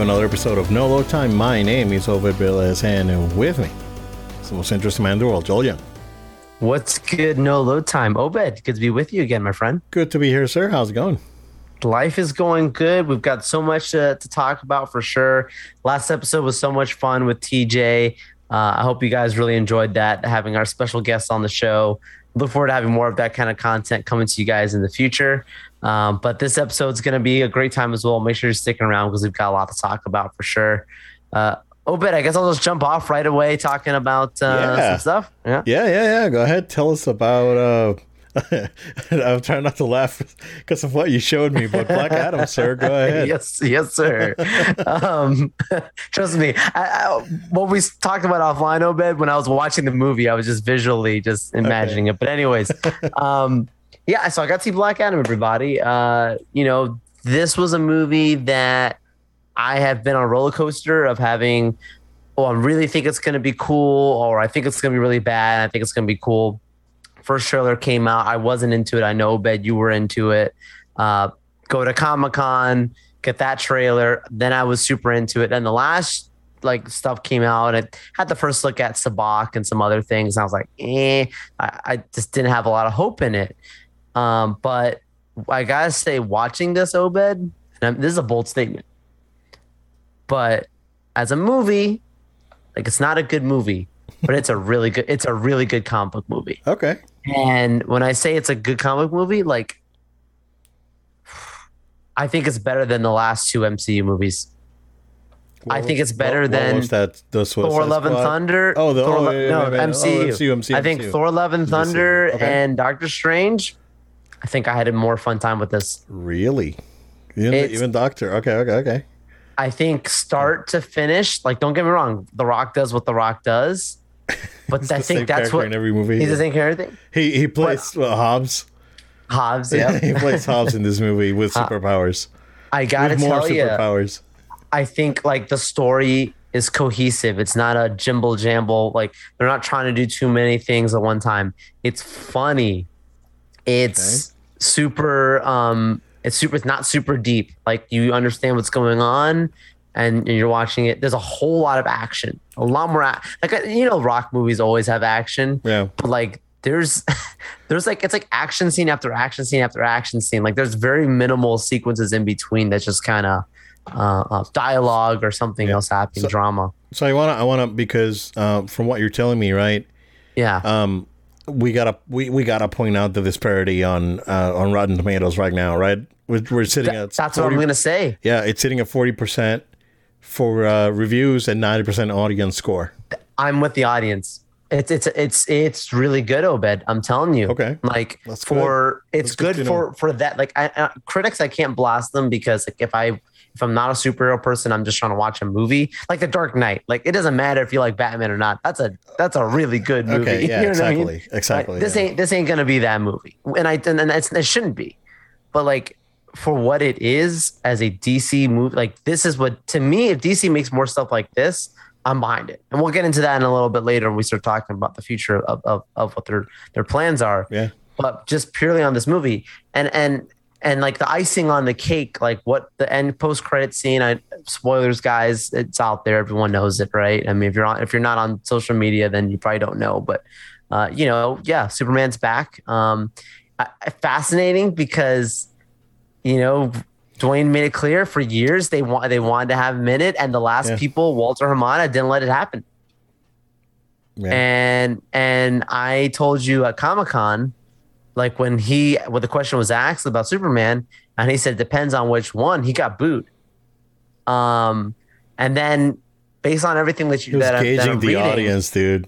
Hello and welcome to another episode of No Load Time. My name is Obed Velez, and with me is the most interesting man in the world, Joel Young. What's good? No load time. Obed, good to be with you again, my friend. Good to be here, sir. How's it going? Life is going good. We've got so much to, to talk about for sure. Last episode was so much fun with TJ. Uh, I hope you guys really enjoyed that, having our special guests on the show. Look forward to having more of that kind of content coming to you guys in the future. Um, but this episode is going to be a great time as well. Make sure you're sticking around because we've got a lot to talk about for sure. Uh, Obed, I guess I'll just jump off right away talking about uh, Yeah. some stuff. Yeah. Yeah, yeah, yeah. Go ahead. Tell us about. uh I'm trying not to laugh because of what you showed me, but Black Adam, sir. Go ahead. yes, yes, sir. um, trust me. I, I, what we talked about offline, Obed, when I was watching the movie, I was just visually just imagining it. But anyways, um, yeah. So I got to see Black Adam. Everybody, uh, you know, this was a movie that I have been on a roller coaster of having. Oh, I really think it's going to be cool, or I think it's going to be really bad. I think it's going to be cool. First trailer came out. I wasn't into it. I know, Obed, you were into it. Uh, go to Comic Con, get that trailer. Then I was super into it. Then the last like stuff came out. and had the first look at Sabbac and some other things. And I was like, eh, I, I just didn't have a lot of hope in it. Um, but I gotta say, watching this, Obed, and I'm, this is a bold statement, but as a movie, like it's not a good movie, but it's a really good, it's a really good comic book movie. Okay. And when I say it's a good comic movie, like I think it's better than the last two MCU movies. I What think it's better what, than What was that? The Thor: Love and? Thunder. Oh, the Thor, oh, yeah, yeah, no yeah. MCU. Oh, MCU, MCU, I think MCU. Thor: Love and Thunder Okay. and Doctor Strange. I think I had a more fun time with this. Really? Even, even Doctor. Okay, okay, okay. I think start to finish, like don't get me wrong, The Rock does what The Rock does, but I The same think that's what in every movie. he's the same character. He he plays uh, Hobbs. Hobbs, yeah. he plays Hobbs in this movie with Uh, superpowers. I gotta with tell you, superpowers. I think like the story is cohesive. It's not a jimble jamble. Like they're not trying to do too many things at one time. It's funny. It's super. Um, it's super. It's not super deep. Like you understand what's going on, and you're watching it. There's a whole lot of action. A lot more. Like uh, you know, rock movies always have action Yeah. but like there's there's like it's like action scene after action scene after action scene like there's very minimal sequences in between that's just kind of uh, uh dialogue or something Yeah. else happening So- drama So I wanna I wanna because uh, from what you're telling me, right? yeah Um, we gotta we, we gotta point out the disparity on uh, on Rotten Tomatoes right now, right? We're, we're sitting Th- at that's what i'm gonna say Yeah, it's sitting at forty percent for uh, reviews and ninety percent audience score. i'm with the audience it's it's it's it's really good obed i'm telling you Okay. like That's for it's good good to for for that like I, uh, critics i can't blast them because like if i if i'm not a superhero person i'm just trying to watch a movie like the dark knight like it doesn't matter if you like batman or not that's a that's a really good movie Okay, yeah, You know what I mean? exactly, exactly. Like, this yeah. ain't this ain't gonna be that movie and i and, and it shouldn't be but like for what it is as a dc movie like this is what to me if dc makes more stuff like this i'm behind it and we'll get into that in a little bit later when we start talking about the future of, of, of what their their plans are yeah. but just purely on this movie and and and like the icing on the cake like what the end post credit scene i spoilers guys it's out there everyone knows it right i mean if you're on if you're not on social media then you probably don't know but uh you know yeah superman's back um I- fascinating because you know Dwayne made it clear for years they want they wanted to have him in it, and the last Yeah. people, Walter Hamada, didn't let it happen. Yeah. And and I told you at Comic Con, like when he when the question was asked about Superman, and he said depends on which one, he got booed. Um, and then based on everything that you that, I- that gauging I'm the reading, audience, dude.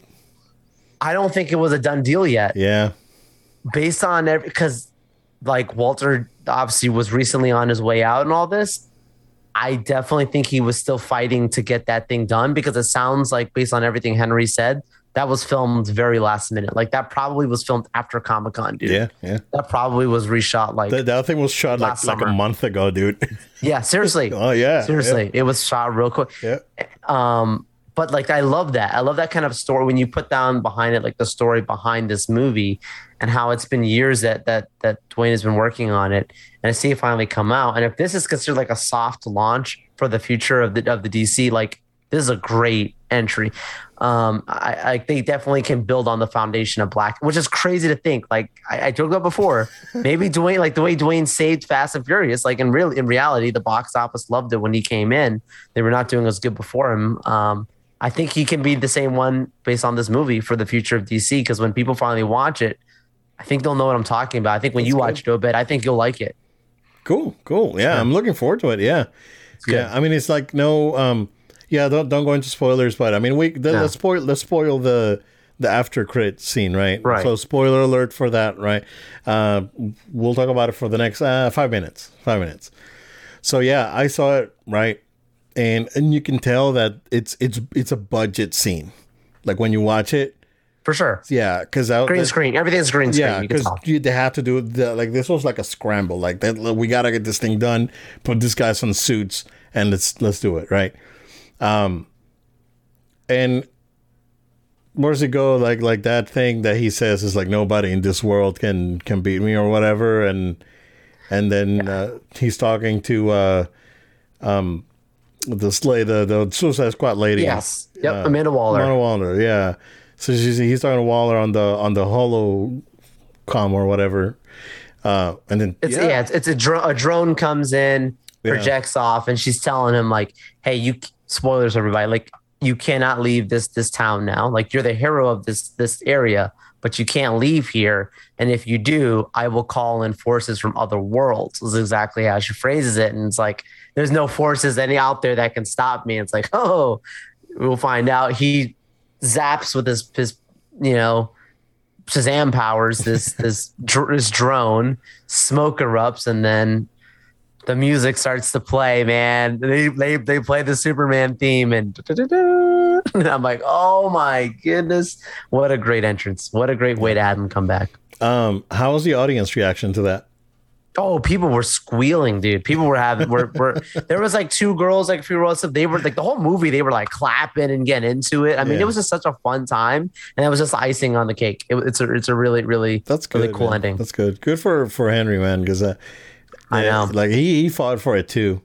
I don't think it was a done deal yet. Yeah. based on every because like Walter obviously was recently on his way out and all this. I definitely think he was still fighting to get that thing done because it sounds like based on everything Henry said, that was filmed very last minute. Like that probably was filmed after Comic Con, dude. Yeah. Yeah. That probably was reshot like that, other thing was shot like, like a month ago, dude. yeah, seriously. oh yeah. seriously. It was shot real quick. Yeah. Um, but like I love that. I love that kind of story when you put down behind it like the story behind this movie and how it's been years that that that Dwayne has been working on it and I see it finally come out. And if this is considered like a soft launch for the future of the of the DC, like this is a great entry. Um, I, I they definitely can build on the foundation of Black, which is crazy to think. Like I, I joked about before, maybe Dwayne, like the way Dwayne saved Fast and Furious, like in real in reality, the box office loved it when he came in. They were not doing as good before him. Um, I think he can be the same one based on this movie for the future of DC. Because when people finally watch it, I think they'll know what I'm talking about. I think when That's you good. watch it, Obed, I think you'll like it. Cool, cool. Yeah, yeah. I'm looking forward to it. Yeah, yeah. I mean, it's like no, um, yeah. Don't don't go into spoilers, but I mean, we the, no. let's spoil let's spoil the the after credit scene, right? Right. So spoiler alert for that, right? Uh, we'll talk about it for the next uh, five minutes. Five minutes. So yeah, I saw it right and and you can tell that it's it's it's a budget scene. Like when you watch it, for sure. Yeah, because green the, screen, everything's green screen. Yeah, because they have to do it. like this was like a scramble. Like that, we gotta get this thing done. Put this guy some suits and let's let's do it right. Um, and where does it go? Like like that thing that he says is like nobody in this world can can beat me or whatever. And and then yeah. uh, he's talking to uh, um the slay the the Suicide Squad lady. Yes. Yep. Uh, Amanda Waller. Amanda Waller. Yeah. So she's he's talking to Waller on the on the holo com or whatever. Uh, and then it's yeah, yeah it's, it's a, dro- a drone comes in, projects yeah. off, and she's telling him like, "Hey, you spoilers, everybody! Like, you cannot leave this this town now. Like, you're the hero of this this area, but you can't leave here. And if you do, I will call in forces from other worlds." Is exactly how she phrases it, and it's like there's no forces any out there that can stop me. It's like, oh, we'll find out. He zaps with his his you know Shazam powers. This this this drone smoke erupts and then the music starts to play. Man, they they they play the Superman theme and. I'm like, oh my goodness, what a great entrance! What a great way to have him come back. Um, how was the audience reaction to that? Oh, people were squealing, dude. People were having were, were there was like two girls, like a few girls, they were like the whole movie, they were like clapping and getting into it. I mean, yeah. it was just such a fun time, and it was just icing on the cake. It, it's a it's a really really that's good, really cool man. ending. That's good. Good for for Henry, man, because uh, I know like he he fought for it too.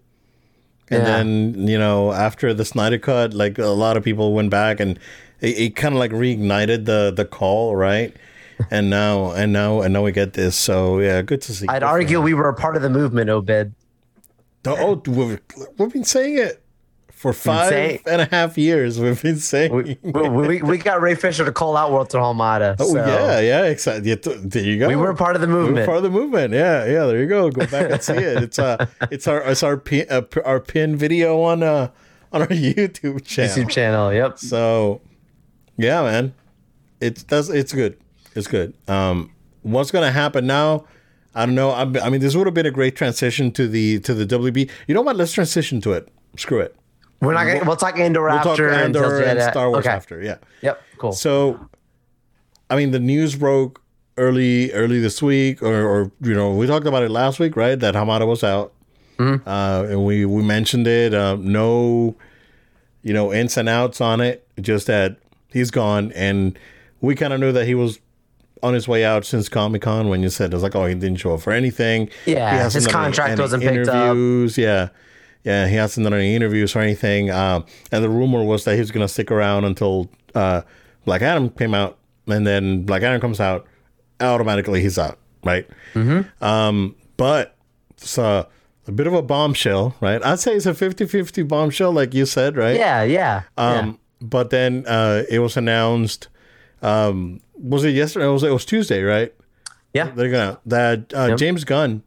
And yeah. then you know after the Snyder cut, like a lot of people went back and it, it kind of like reignited the the call, right? and now and now and now we get this. So yeah, good to see. I'd argue we were a part of the movement, Obed. Oh, we've, we've been saying it for five and a half years. We've been saying we, we, we, got Ray Fisher to call out Walter Hamada. Oh so. yeah, yeah, exactly. There you go. We were part of the movement. We part of the movement. Yeah, yeah. There you go. Go back and see it. It's uh, it's our it's our pin, uh, our pin video on uh on our YouTube channel. YouTube channel. Yep. So, yeah, man, it's that's it's good. It's good. Um, what's going to happen now? I don't know. I, I mean, this would have been a great transition to the to the WB. You know what? Let's transition to it. Screw it. We're not. Gonna, we'll, talk Andor we'll after talk Andor and, and Star Wars okay. after. Yeah. Yep. Cool. So, I mean, the news broke early early this week, or, or you know, we talked about it last week, right? That Hamada was out, mm-hmm. uh, and we we mentioned it. Uh, no, you know, ins and outs on it. Just that he's gone, and we kind of knew that he was on his way out since Comic Con when you said it was like, oh, he didn't show up for anything. Yeah, his contract wasn't picked up. Yeah, yeah, he hasn't done any interviews or anything. Um, and the rumor was that he was going to stick around until uh, Black Adam came out, and then Black Adam comes out, automatically he's out, right? Mm-hmm. Um, but it's a, a bit of a bombshell, right? I'd say it's a 50-50 bombshell, like you said, right? Yeah, yeah. Um, yeah. But then uh, it was announced. Um, was it yesterday? It was, it was Tuesday, right? Yeah. They're gonna that uh, yep. James Gunn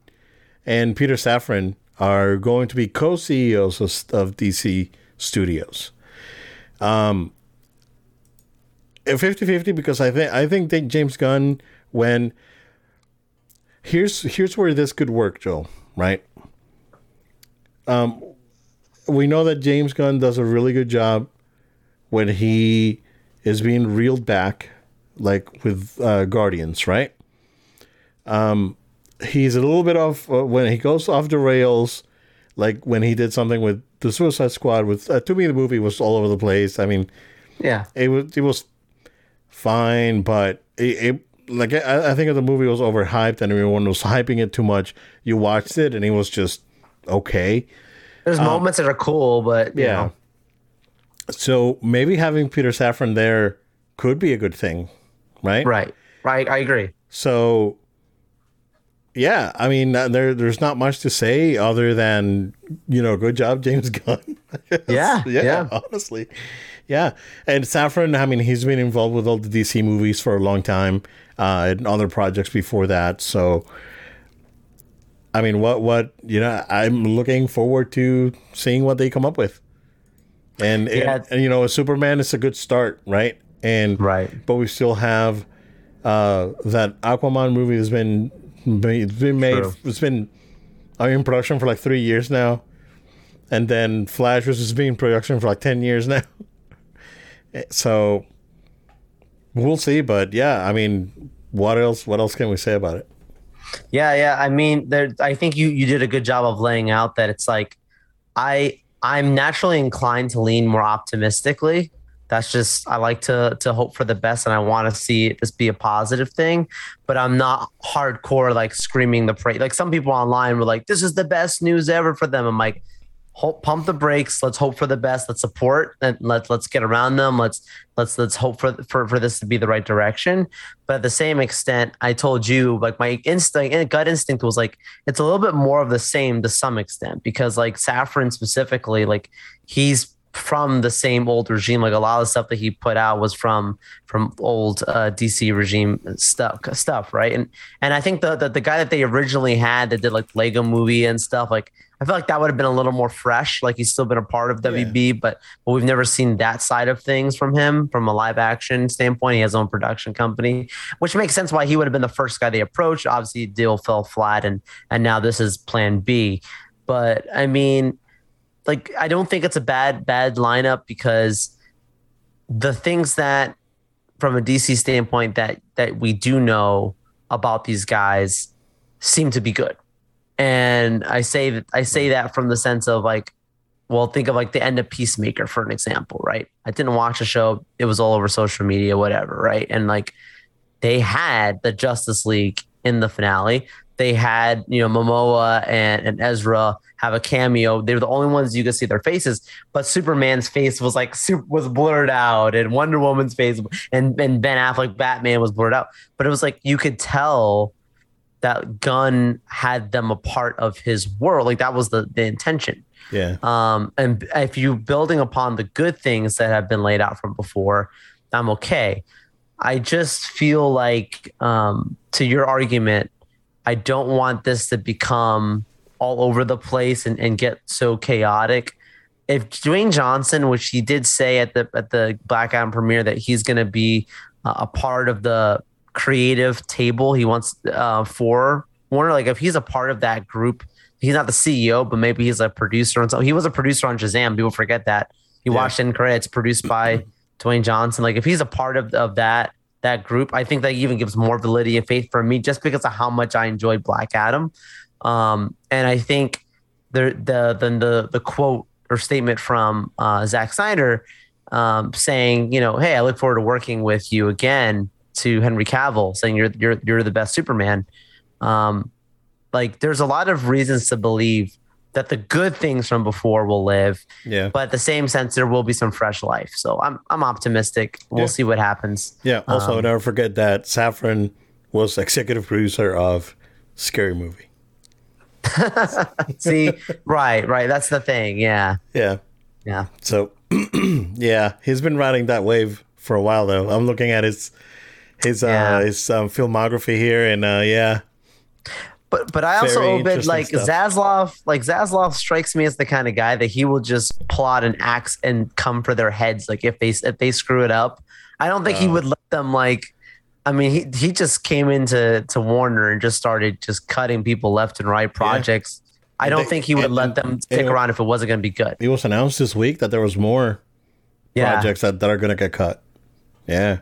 and Peter Safran are going to be co-CEOs of, of DC Studios. Um, 50-50 because I think I think that James Gunn when here's here's where this could work, Joel, right? Um, we know that James Gunn does a really good job when he is being reeled back like with uh, Guardians, right? Um, he's a little bit off uh, when he goes off the rails like when he did something with the Suicide Squad. With uh, to me, the movie was all over the place. I mean, Yeah. it was it was fine, but it, it like I, I think the movie was overhyped and everyone was hyping it too much. You watched it and it was just okay. There's moments that are cool, but you Yeah. know, So maybe having Peter Safran there could be a good thing, right? right. Right. I agree. So, yeah, I mean, uh, there there's not much to say other than you know, good job, James Gunn. Yeah, yeah. honestly, yeah. And Safran, I mean, he's been involved with all the DC movies for a long time, uh, and other projects before that. So, I mean, what what you know, I'm looking forward to seeing what they come up with. And, Yeah. and, and you know, Superman is a good start, right? And Right. but we still have uh, that Aquaman movie has been it's been made True. it's been uh, in production for like three years now, and then Flash was just being in production for like ten years now. so we'll see, but yeah, I mean, what else? What else can we say about it? Yeah, yeah. I mean, there. I think you you did a good job of laying out that it's like, I I'm naturally inclined to lean more optimistically. That's just I like to to hope for the best, and I want to see this be a positive thing. But I'm not hardcore like screaming the praise. Like some people online were like, "This is the best news ever for them." I'm like, hope, pump the brakes. Let's hope for the best. Let's support and let's let's get around them. Let's let's let's hope for for for this to be the right direction. But at the same extent, I told you like my instinct, eh, gut instinct was like it's a little bit more of the same to some extent because like Safran specifically, like he's from the same old regime. Like a lot of the stuff that he put out was from from old uh, DC regime stuff stuff, right? And and I think the, the the guy that they originally had that did like Lego movie and stuff, like I feel like that would have been a little more fresh. Like he's still been a part of WB, but but we've never seen that side of things from him from a live action standpoint. He has his own production company, which makes sense why he would have been the first guy they approached. Obviously, deal fell flat, and and now this is Plan B. But I mean, like I don't think it's a bad bad lineup because the things that from a DC standpoint that that we do know about these guys seem to be good. And I say that I say that from the sense of like, well, think of like the end of Peacemaker for an example, right? I didn't watch the show; it was all over social media, whatever, right? And like, they had the Justice League in the finale. They had you know Momoa and, and Ezra have a cameo. They were the only ones you could see their faces, but Superman's face was like super, was blurred out, and Wonder Woman's face and and Ben Affleck Batman was blurred out. But it was like you could tell that Gunn had them a part of his world. Like that was the the intention. Yeah, Um, and if you building upon the good things that have been laid out from before, I'm okay. I just feel like, um, to your argument, I don't want this to become all over the place and, and get so chaotic. If Dwayne Johnson, which he did say at the at the Black Adam premiere that he's going to be uh, a part of the creative table, he wants uh, for Warner. Like if he's a part of that group, he's not the CEO, but maybe he's a producer on something. He was a producer on Shazam. People forget that. He Yeah. watched in credits produced by Dwayne Johnson. Like if he's a part of, of that that group, I think that even gives more validity and faith for me just because of how much I enjoyed Black Adam. Um, and I think the the the the, the quote or statement from uh, Zack Snyder um, saying, you know, hey, I look forward to working with you again to Henry Cavill, saying you're you're you're the best Superman. Um, like there's a lot of reasons to believe that the good things from before will live, yeah, but at the same sense, there will be some fresh life. So I'm I'm optimistic. We'll Yeah. see what happens. yeah. Also, Um, never forget that Safran was executive producer of Scary Movie. See, right, right. That's the thing. Yeah, Yeah, yeah. So, yeah, he's been riding that wave for a while though. I'm looking at his his Yeah. uh his um, filmography here, and uh yeah, But but I also Very Obed like stuff. Zaslav. Like Zaslav strikes me as the kind of guy that he will just plot an axe and come for their heads. Like if they if they screw it up, I don't think he Oh. would let them like. I mean, he he just came into to Warner and just started just cutting people left and right projects. I And don't they- think he would and- let them stick around if it wasn't going to be good. it was announced this week that there was more Yeah. projects that, that are gonna get cut. Yeah,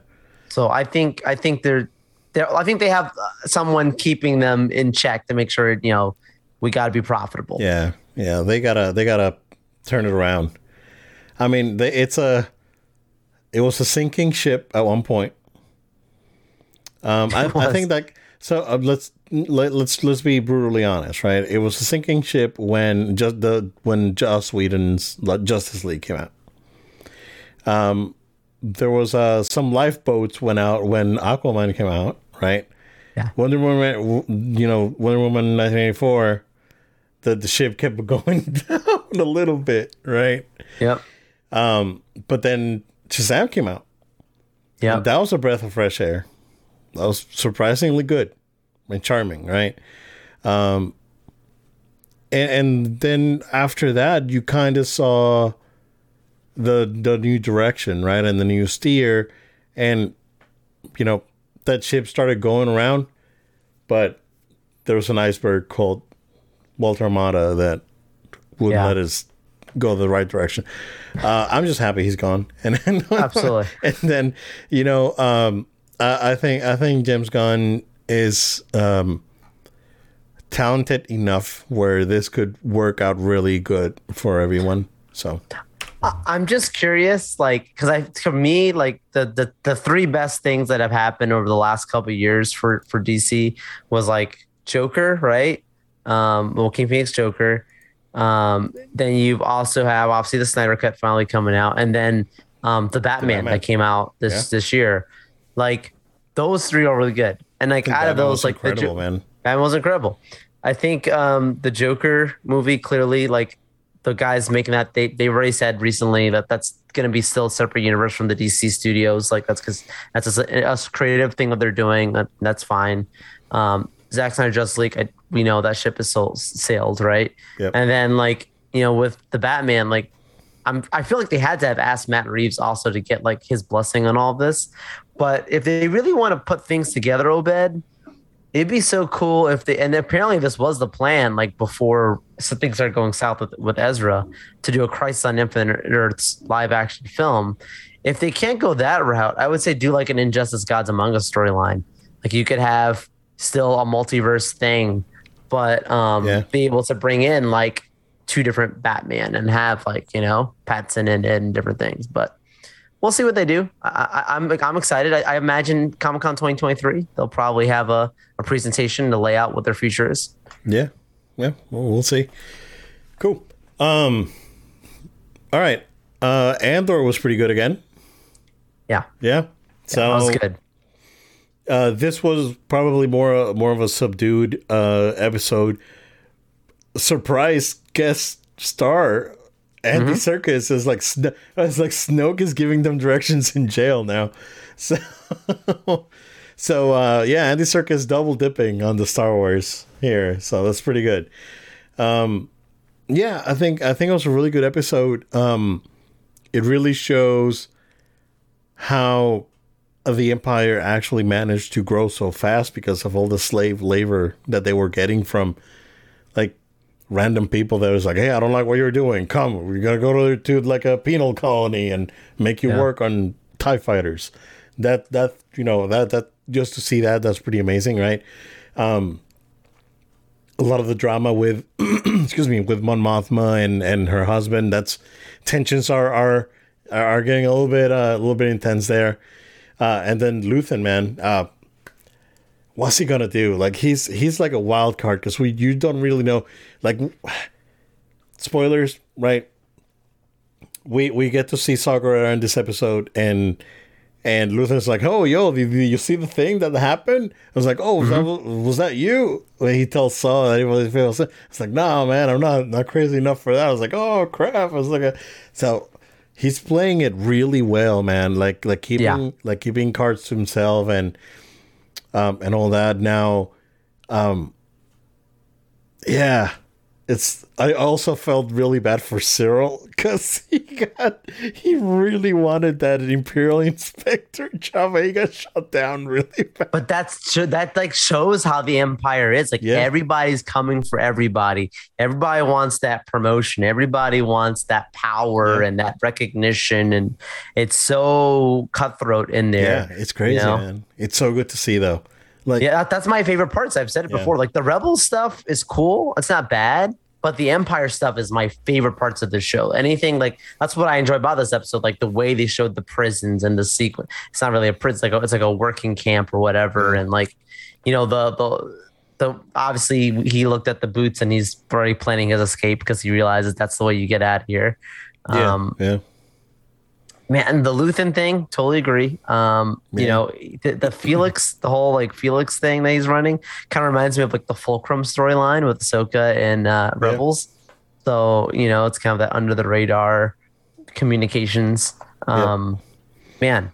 So I think I think they're, they're I think they have uh, someone keeping them in check to make sure you know we got to be profitable. Yeah, yeah, they gotta they gotta turn it around. I mean, they, it's a it was a sinking ship at one point. Um, I, I think that so uh, let's let, let's let's be brutally honest, right? It was a sinking ship when just the when Joss Whedon's Justice League came out. Um, there was uh some lifeboats went out when Aquaman came out, right? Yeah. Wonder Woman, you know, Wonder Woman 1984, the the ship kept going down a little bit, right? Yep. Um, but then Shazam came out. Yeah. That was a breath of fresh air. That was surprisingly good and charming, right? Um, and, and then after that, you kind of saw the the new direction, right, and the new steer, and you know that ship started going around, but there was an iceberg called Walter Hamada that wouldn't Yeah. let us go the right direction. Uh, I'm just happy he's gone, and then, Absolutely. and then you know, um, I, I think I think James Gunn is um, talented enough where this could work out really good for everyone. So I'm just curious, like, because I, for me, like the, the the three best things that have happened over the last couple of years for for DC was like Joker, right? Um, Joaquin Phoenix Joker. Um, then you also have obviously the Snyder Cut finally coming out, and then um, the Batman, Batman. that came out this Yeah. this year. Like those three are really good, and like out of those, like the Jo- man. Batman was incredible. I think um, the Joker movie clearly, like the guys making that, they they already said recently that that's going to be still a separate universe from the DC studios. Like that's because that's a, a creative thing that they're doing. That, that's fine. Um, Zack Snyder Justice League, I, we know that ship is sold, sailed, right? Yep. And then like you know with the Batman, like I'm I feel like they had to have asked Matt Reeves also to get like his blessing on all this. But if they really want to put things together, Obed, it'd be so cool if they and apparently this was the plan like before some things started going south with, with Ezra to do a Crisis on Infinite Earths live action film. If they can't go that route, I would say do like an Injustice Gods Among Us storyline. Like you could have still a multiverse thing, but um Yeah. be able to bring in like two different Batman and have like, you know, Patson and, and different things. But we'll see what they do. I, I, I'm I'm excited. I, I imagine Comic Con 2023 they'll probably have a, a presentation to lay out what their future is. Yeah, yeah. Well, we'll see. Cool. Um. All right. Uh, Andor was pretty good again. Yeah, Yeah. So that was good. Uh, this was probably more more of a subdued uh, episode. Surprise guest star Andy Serkis is like Sno- it's like Snoke is giving them directions in jail now. So so uh, yeah, Andy Serkis double dipping on the Star Wars here. So that's pretty good. Um, yeah, I think I think it was a really good episode. Um, it really shows how the empire actually managed to grow so fast because of all the slave labor that they were getting from like random people that was like hey i don't like what you're doing come we're gonna go to, to like a penal colony and make you Yeah. work on tie fighters that that you know that that just to see that that's pretty amazing right um a lot of the drama with excuse me with Mon Mothma and and her husband that's tensions are are are getting a little bit uh, a little bit intense there uh, and then Luthen, man, uh, what's he gonna do? Like he's he's like a wild card because we you don't really know. Like spoilers, right? We we get to see Gerrera in this episode, and and Luthen's like, "Oh, yo, did, did you see the thing that happened?" I was like, "Oh, was, that, was that you?" When he tells Saul that he was, it's like, "No, man, I'm not not crazy enough for that." I was like, "Oh crap!" I was like, "So." He's playing it really well, man. Like like keeping Yeah. like keeping cards to himself and um and all that. Now, um yeah, it's. I also felt really bad for Cyril because he got he really wanted that Imperial Inspector job. and He got shut down really bad. But that's that like shows how the empire is. Like Yeah. everybody's coming for everybody. Everybody wants that promotion. Everybody wants that power Yeah. and that recognition. And it's so cutthroat in there. Yeah, it's crazy, you know? man. It's so good to see though. Like Yeah, that, that's my favorite parts. I've said it Yeah. before. Like the Rebel stuff is cool. It's not bad, but the Empire stuff is my favorite parts of the show. Anything like that's what I enjoy about this episode. Like the way they showed the prisons and the sequence. It's not really a prison. It's like a, it's like a working camp or whatever. And like, you know, the the the obviously he looked at the boots and he's already planning his escape because he realizes that's the way you get out here. yeah, Um, yeah. Man, the Luthen thing, totally agree. Um, you know, the, the Felix, the whole like Felix thing that he's running, kind of reminds me of like the Fulcrum storyline with Ahsoka and uh, Yeah. Rebels. So you know, it's kind of that under the radar communications. Um, Man,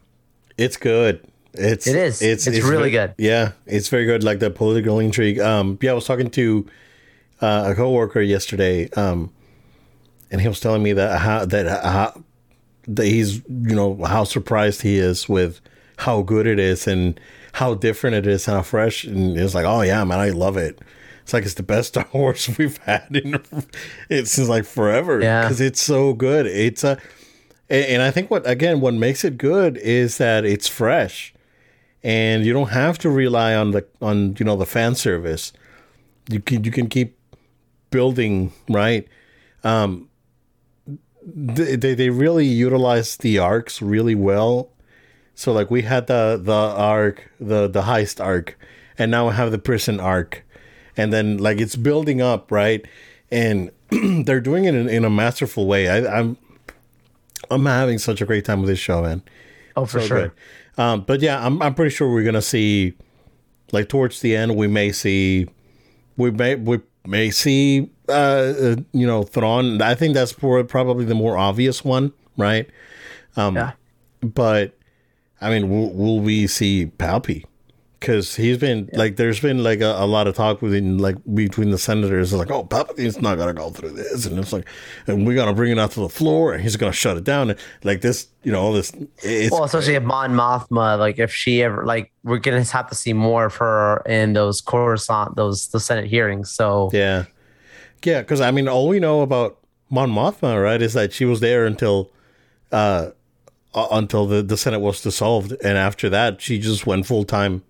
It's good. It's It is. It's really ve- good. Yeah, it's very good. Like the political intrigue. Um, yeah, I was talking to uh, a coworker yesterday, um, and he was telling me that how that how that he's you know how surprised he is with how good it is and how different it is and how fresh. And it's like, oh yeah, man, I love it. It's like it's the best Star Wars we've had in it seems like forever. Yeah. because it's so good. It's a and I think what again what makes it good is that it's fresh, and you don't have to rely on the on you know the fan service. You can you can keep building right. Um, they they, they really utilize the arcs really well. So like we had the the arc the the heist arc, and now we have the prison arc, and then like it's building up right, and they're doing it in, in a masterful way. I, I'm I'm having such a great time with this show, man. oh for So sure. Um, but yeah, I'm I'm pretty sure we're gonna see, like towards the end, we may see, we may we may see, uh, uh you know, Thrawn. I think that's probably the more obvious one, right? Um, Yeah. But I mean, will, will we see Palpy? Because he's been like, there's been like a, a lot of talk within like between the senators, like, oh, Palpatine's not gonna go through this, and it's like, and we're gonna bring it out to the floor, and he's gonna shut it down, and like this, you know, all this. It's Well, especially if Mon Mothma, like if she ever, like we're gonna have to see more of her in those Coruscant, those the Senate hearings. So Yeah, yeah. Because I mean, all we know about Mon Mothma, right, is that she was there until, uh, until the the Senate was dissolved, and after that, she just went full time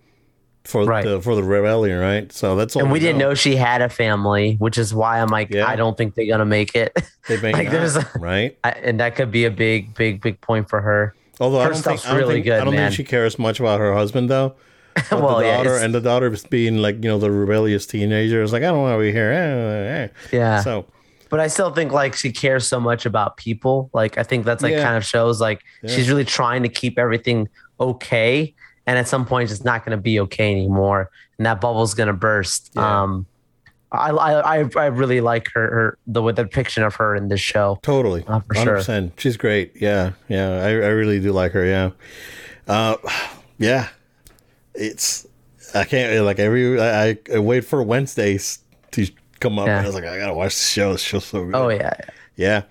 for Right. the for the rebellion, right? So that's all. and we didn't know she had a family, which is why I'm like, Yeah. I don't think they're gonna make it. They may like, not, a- right. I, and that could be a big, big, big point for her. Although I her don't stuff's think I don't really think, good, I don't think she cares much about her husband though. Well, the yeah, daughter it's- and the daughter being like you know the rebellious teenager is like I don't want to be here. Eh, eh, eh. yeah. So but I still think like she cares so much about people. Like I think that's like Yeah. kind of shows like Yeah. she's really trying to keep everything okay, and at some point it's not going to be okay anymore, and that bubble's going to burst. Yeah. Um, I, I I really like her, her the the depiction of her in this show. Totally. Oh, for sure. 100%. She's great. Yeah. Yeah. I, I really do like her. Yeah. Uh, yeah. It's, I can't, like, every, I, I wait for Wednesdays to come up. Yeah. And I was like, I gotta watch the show. This show's so good. Oh yeah, Yeah.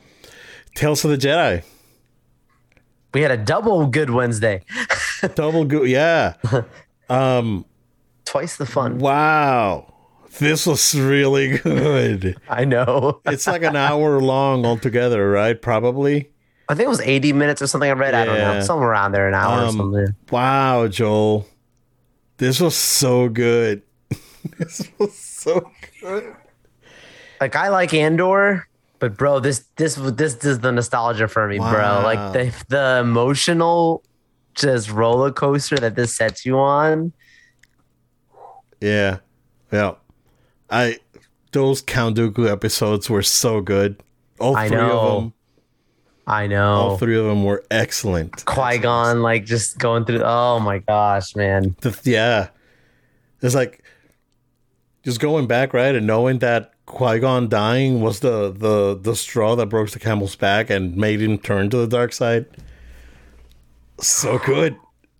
Tales of the Jedi. We had a double good Wednesday, Double good. Yeah. Um, twice the fun. wow. This was really good. I know. It's like an hour long altogether, right? Probably. I think it was 80 minutes or something I read. I don't know. Yeah. Somewhere around there, an hour or Um, something. Wow, Joel. This was so good. this was so good. Like I like Andor, but bro, this this this, is the nostalgia for me, bro. Like the the emotional just roller coaster that this sets you on. Yeah. Yeah. I those Count Dooku episodes were so good. All three of them. I know. All three of them were excellent. Qui Gon, like just going through. Oh my gosh, man. The- yeah. It's like just going back, right, and knowing that Qui Gon dying was the, the the straw that broke the camel's back and made him turn to the dark side. So good.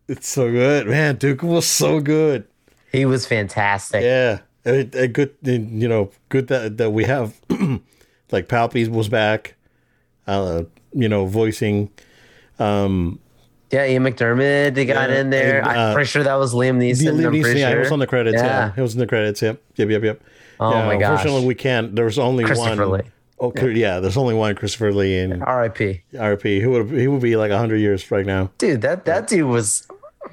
It's so good. Man, Dooku was so good. He was fantastic. Yeah. A, a good you know, good that that we have like Palpy was back. Uh you know, voicing um Yeah, Ian McDiarmid, they got Yeah, in there. and, uh, I'm pretty sure that was Liam Neeson. Liam Neeson, yeah, sure. it was on the credits. Yeah. Yeah. it was in the credits. Yep, yep, yep, yep. Oh yeah, my gosh. Unfortunately, we can't. There's only Christopher one. Lee. Oh, yeah. There's only one Christopher Lee in R.I.P. R.I.P. He would he would be like hundred years right now. Dude, that that dude was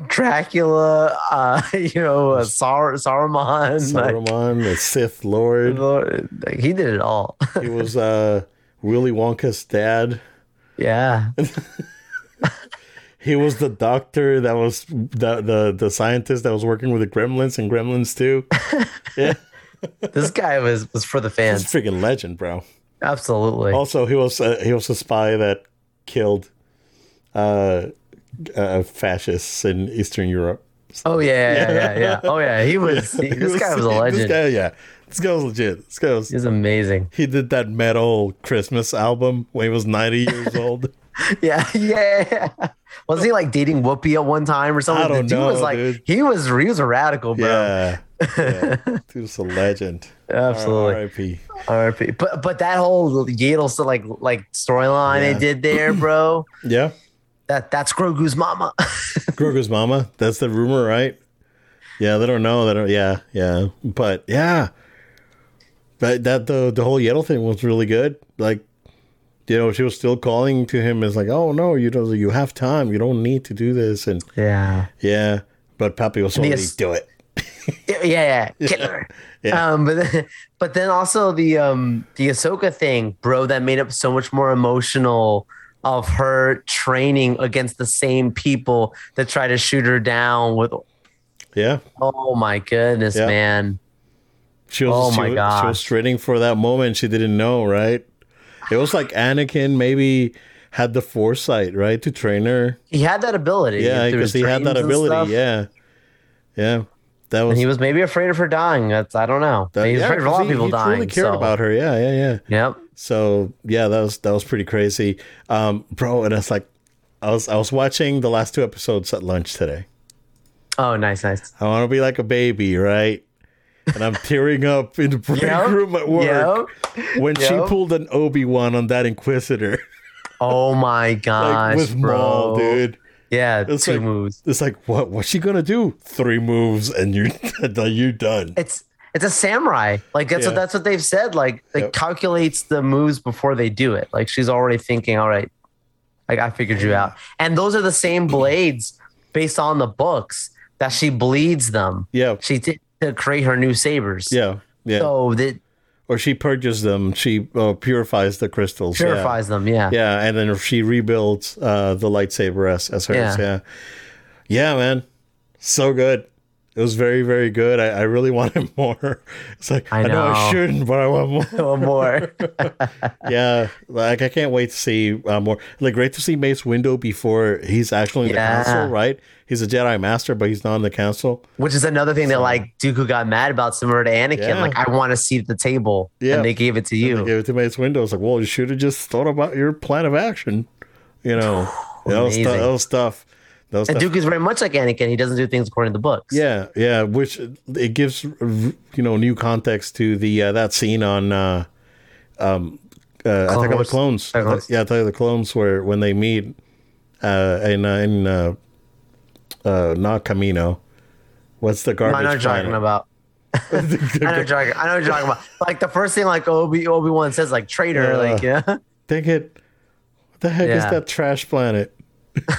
Dracula, uh, you know, uh, Sar- Saruman, like, Saruman, the Sith Lord. like, he did it all. He was uh, Willy Wonka's dad. yeah, He was the doctor that was the the the scientist that was working with the Gremlins and Gremlins too. Yeah, this guy was was for the fans. he's a freaking legend, bro. Absolutely. Also, he was uh, he was a spy that killed uh, uh, fascists in Eastern Europe. Oh yeah, yeah, yeah, yeah. Oh yeah, he was. he- He this guy was a legend. This guy, yeah, this guy was legit. This guy was. He's amazing. He did that metal Christmas album when he was ninety years old. Yeah, yeah. yeah. Was he like dating Whoopi at one time or something? I don't know, was like dude. he was he was a radical, bro. Yeah, yeah. dude's a legend. Absolutely. R.I.P. R.I.P. But but that whole Yaddle so like like storyline Yeah. they did there, bro. Yeah, that that's Grogu's mama. Grogu's mama. That's the rumor, right? Yeah, they don't know. They don't. Yeah, yeah. But yeah, but that the the whole Yaddle thing was really good. Like, you know, she was still calling to him as like, "Oh no, you don't. You have time. You don't need to do this." And yeah. yeah, but Palpy was already do it. Yeah, yeah, killer. Yeah. Um, but then, but then also the um the Ahsoka thing, bro, that made up so much more emotional of her training against the same people that try to shoot her down with. Yeah, Oh my goodness, Yeah. man! she was. Oh my was, She was training for that moment. She didn't know, right? It was like Anakin maybe had the foresight, right, to train her. He had that ability. Yeah, because he had that ability. Yeah, yeah. That was And he was maybe afraid of her dying. That's I don't know. that, he was yeah, afraid of a lot of he- people he dying. Truly cared so- about her. Yeah, yeah, yeah. Yep. So yeah, that was that was pretty crazy, um, bro. And it's like, I was I was watching the last two episodes at lunch today. Oh, nice, nice. I want to be like a baby, right? And I'm tearing up in the break Yep. room at work Yep. when she pulled an Obi Wan on that Inquisitor, Oh my like gosh, with bro. Maul, dude. Yeah, It's two like- moves. It's like, what? What's she gonna do? Three moves and you're you're done. It's it's a samurai. Like that's Yeah. what that's what they've said. Like it Yep. calculates the moves before they do it. Like she's already thinking, all right, like I figured you out. And those are the same blades based on the books that she bleeds them. Yeah, She did to create her new sabers. yeah, yeah. So that or she purges them. She uh, purifies the crystals. yeah. purifies them. Yeah. Yeah, and then she rebuilds uh, the lightsaber as, as hers. Yeah. Yeah. yeah, man, so good. It was very, very good. I, I really wanted more. It's like I, I know. I shouldn't, but I want more. One more. yeah, like I can't wait to see uh, more. Like great to see Mace Windu before he's actually in Yeah. the council. Right? He's a Jedi Master, but he's not in the council. Which is another thing that like Dooku got mad about similar to Anakin. Yeah. Like I want a seat at the table. Yeah. And they gave it to They you. gave it to Mace Windu. It's like, well, you should have just thought about your plan of action. You know, that was, tou- that was tough. That And tough. Dooku's very much like Anakin. He doesn't do things according to the books. Yeah, yeah, which it gives you know new context to the uh, that scene on uh, um, uh, Attack of the Clones. Attack of the Clones. Yeah, Attack of the Clones, where when they meet uh, in uh, in uh, uh, not Camino. What's the garbage? I know what you're talking about. I know what you're talking. I know you're talking about. Like the first thing, like Obi Obi Wan says, like traitor. Yeah. Like yeah. Dang it! What the heck is that trash planet?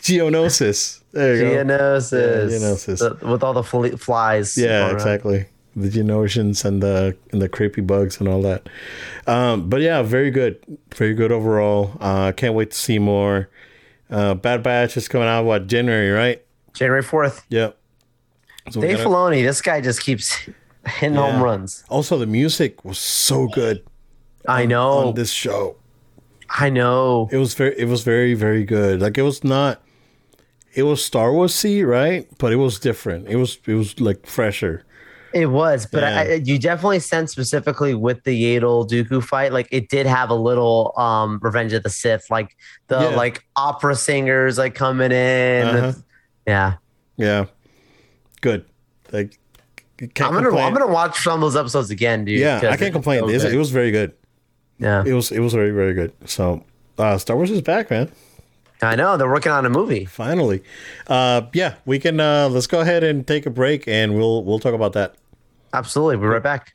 Geonosis. There you go. Geonosis. Yeah, Geonosis. The- with all the fl- flies. Yeah, exactly. The Geonosians and the and the creepy bugs and all that. Um, but yeah, very good, very good overall. Uh, can't wait to see more. Uh, Bad Batch is coming out what January, right? January fourth. Yep. So Dave gotta- Filoni. This guy just keeps hitting Yeah. home runs. also, the music was so good I know. on this show. I know. It was very, it was very, very good. Like it was not, it was Star Wars y, right? But it was different. It was, it was like fresher. It was, but Yeah. I, you definitely sense specifically with the Yaddle Dooku fight, like it did have a little um Revenge of the Sith, like the Yeah. like opera singers like coming in. Uh-huh. Yeah, Yeah, good. Like, can't I'm gonna complain. I'm gonna watch some of those episodes again, dude. Yeah, I can't complain. so It was- it was very good. yeah, It was it was very very good. So uh, Star Wars is back, man. I know they're working on a movie. Finally. Uh, yeah, we can. Uh, let's go ahead and take a break, and we'll we'll talk about that. Absolutely, we're right back.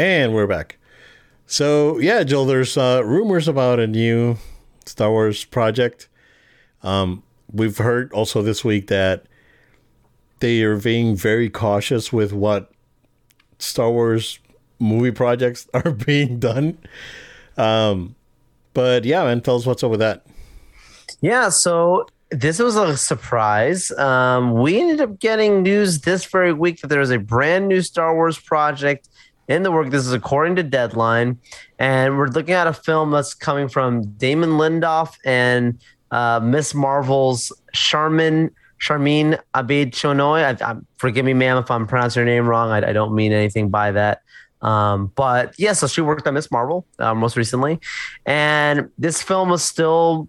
And we're back. So yeah, Joel, there's uh, rumors about a new Star Wars project. Um, we've heard also this week that they are being very cautious with what Star Wars movie projects are being done. Um, but yeah, man, tell us what's up with that. Yeah, so this was a surprise. Um, we ended up getting news this very week that there is a brand new Star Wars project in the work. This is according to Deadline, and we're looking at a film that's coming from Damon Lindelof and uh, Miss Marvel's Charmin Sharmeen Obaid-Chinoy. I, I, forgive me, ma'am, if I'm pronouncing her name wrong. I, I don't mean anything by that. Um, but yeah, so she worked on Miss Marvel uh, most recently, and this film was still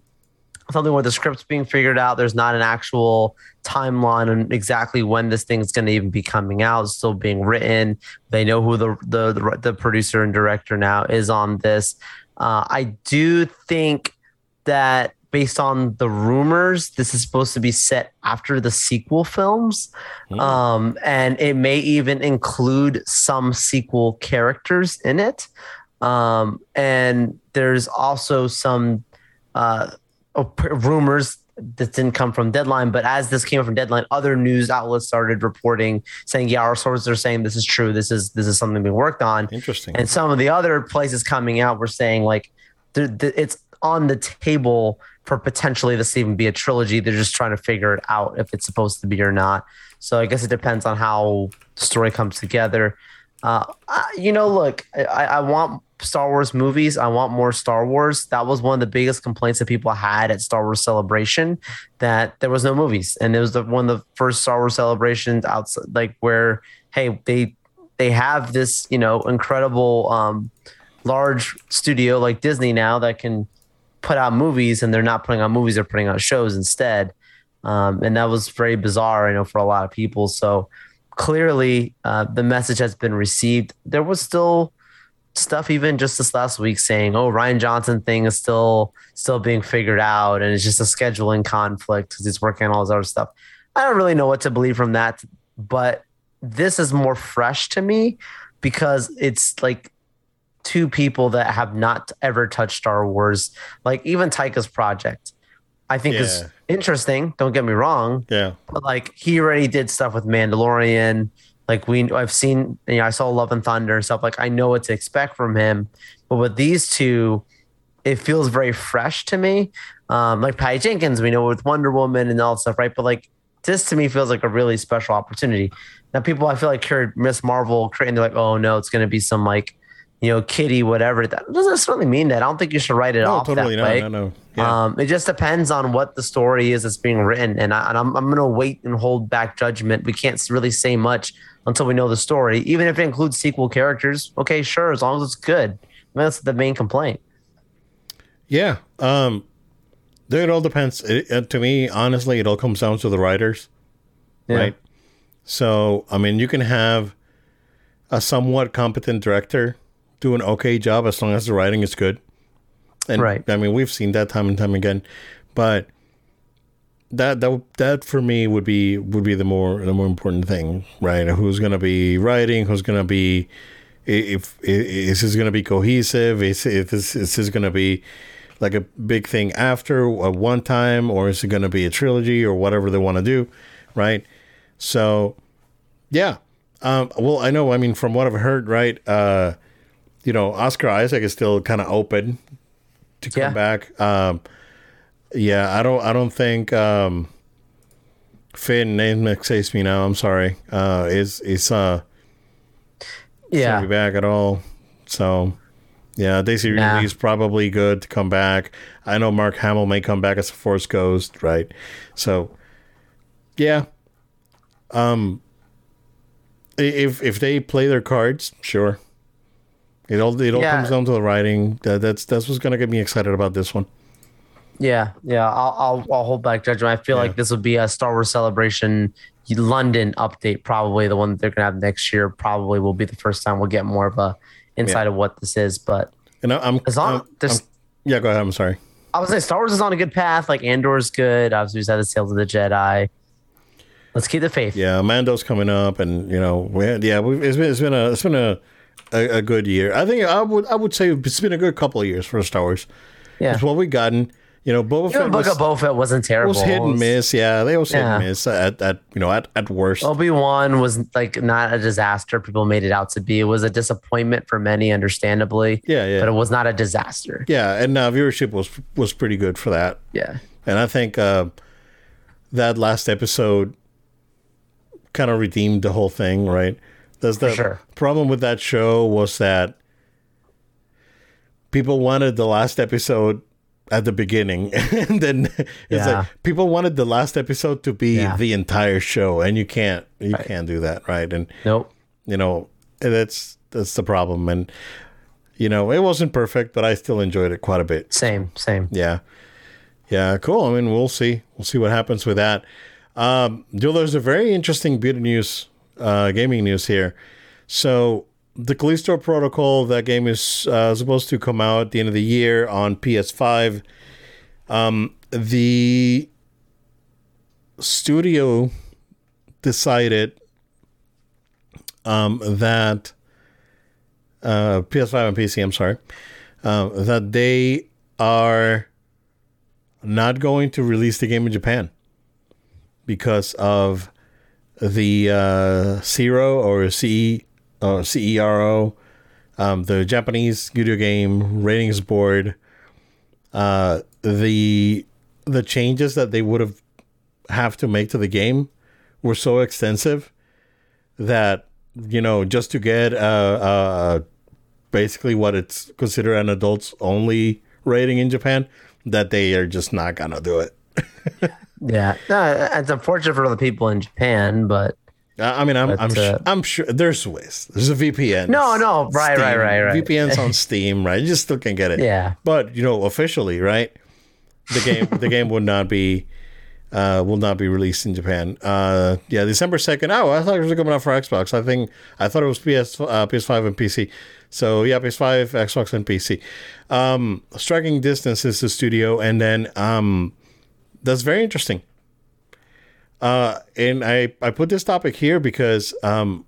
something where the script's being figured out. There's not an actual timeline on exactly when this thing's going to even be coming out. It's still being written. They know who the the the, the producer and director now is on this. Uh, I do think that based on the rumors, this is supposed to be set after the sequel films. Mm. Um, and it may even include some sequel characters in it. Um, and there's also some uh, rumors that didn't come from Deadline, but as this came from Deadline, other news outlets started reporting saying, "Yeah, our sources are saying this is true. This is this is something being worked on." Interesting. And some of the other places coming out were saying like, it's on the table for potentially this even be a trilogy. They're just trying to figure it out if it's supposed to be or not. So I guess it depends on how the story comes together. Uh, you know, look, I, I want Star Wars movies. I want more Star Wars. That was one of the biggest complaints that people had at Star Wars Celebration that there was no movies, and it was the one of the first Star Wars celebrations outside, like where hey they they have this you know incredible um, large studio like Disney now that can put out movies, and they're not putting out movies; they're putting out shows instead. Um, and that was very bizarre, I know, for a lot of people. So clearly, uh, the message has been received. There was still stuff even just this last week saying, "Oh, Rian Johnson thing is still still being figured out, and it's just a scheduling conflict because he's working on all this other stuff." I don't really know what to believe from that, but this is more fresh to me because it's like two people that have not ever touched Star Wars, like even Taika's project. I think yeah. is interesting. Don't get me wrong. Yeah, but like he already did stuff with Mandalorian. Like we, I've seen, you know, I saw Love and Thunder and stuff. Like I know what to expect from him, but with these two, it feels very fresh to me. Um, like Patty Jenkins, we know with Wonder Woman and all that stuff, right? But like this to me feels like a really special opportunity. Now, people I feel like heard Miss Marvel creating, they're like, oh no, it's going to be some like you know, kitty, whatever. That doesn't necessarily mean that. I don't think you should write it no, off totally, that no, way. No, no, yeah. Um, it just depends on what the story is that's being written, and, I, and I'm I'm gonna wait and hold back judgment. We can't really say much until we know the story, even if it includes sequel characters. Okay, sure, as long as it's good. I mean, that's the main complaint. Yeah, um, it all depends. It, uh, to me, honestly, it all comes down to the writers, yeah. right? So, I mean, you can have a somewhat competent director do an okay job as long as the writing is good. And right. I mean, we've seen that time and time again, but that that that for me would be would be the more the more important thing, right? Who's going to be writing? Who's going to be if, if is this going to be cohesive? Is if this is this going to be like a big thing after a one time, or is it going to be a trilogy or whatever they want to do, right? So, yeah. Um, well, I know. I mean, from what I've heard, right? Uh, you know, Oscar Isaac is still kind of open to come yeah. back. Um, yeah, I don't, I don't think um, Finn name escapes me now. I'm sorry. Uh, is is uh, yeah, be back at all? So, yeah, Daisy nah. Ridley's probably good to come back. I know Mark Hamill may come back as a Force Ghost, right? So, yeah. Um, if if they play their cards, sure. It all it all yeah. comes down to the writing. that's that's what's gonna get me excited about this one. Yeah, yeah. I'll I'll, I'll hold back judgment. I feel yeah. like this will be a Star Wars Celebration London update. Probably the one that they're gonna have next year. Probably will be the first time we'll get more of a insight yeah. of what this is. But and I'm as long I'm, there's I'm, yeah. Go ahead. I'm sorry. I was say Star Wars is on a good path. Like Andor's good. Obviously, we've had the Tales of the Jedi. Let's keep the faith. Yeah, Mando's coming up, and you know, we had, yeah, it's been it's been a it's been a a, a good year. I think I would I would say it's been a good couple of years for Star Wars. Yeah. It's what we've gotten. You know, Boba Even Fett Book was, of Boba Fett wasn't terrible. It was hit and miss. Yeah, they was hit and miss at, at you know at, at worst. Obi Wan was like not a disaster. People made it out to be. It was a disappointment for many, understandably. Yeah, yeah. But it was not a disaster. Yeah, and uh, viewership was was pretty good for that. Yeah. And I think uh, that last episode kind of redeemed the whole thing, right? That's the sure. problem with that show was that people wanted the last episode at the beginning, and then it's Yeah. like people wanted the last episode to be Yeah. the entire show, and you can't you can't do that, right? And Nope. you know that's that's the problem, and you know it wasn't perfect, but I still enjoyed it quite a bit. Same. Same. Yeah. Yeah, cool. I mean, we'll see. We'll see what happens with that. Um, Joe, there's a very interesting bit of news, uh, gaming news here. So, the Callisto Protocol, that game is uh, supposed to come out at the end of the year on PS5. Um, the studio decided um, that uh, PS5 and PC, I'm sorry, uh, that they are not going to release the game in Japan because of the uh, CERO or CE or CERO, um, the Japanese video game ratings board. Uh, the the changes that they would have have to make to the game were so extensive that you know just to get uh, uh, basically what it's considered an adults only rating in Japan that they are just not gonna do it. Yeah. No, it's unfortunate for the people in Japan, but I I mean, I'm But, I'm, uh, I'm sure there's ways. There's a VPN. No, no, right, right, Steam. right, right. VPN's on Steam, right? You just still can get it. yeah. But you know, officially, right? The game the game would not be uh, will not be released in Japan. Uh, yeah, December second. Oh, I thought it was coming out for Xbox. I think I thought it was PS uh, PS5 and PC. So yeah, PS5, Xbox, and PC. Um, Striking Distance is the studio, and then um, that's very interesting. Uh, and I I put this topic here because um,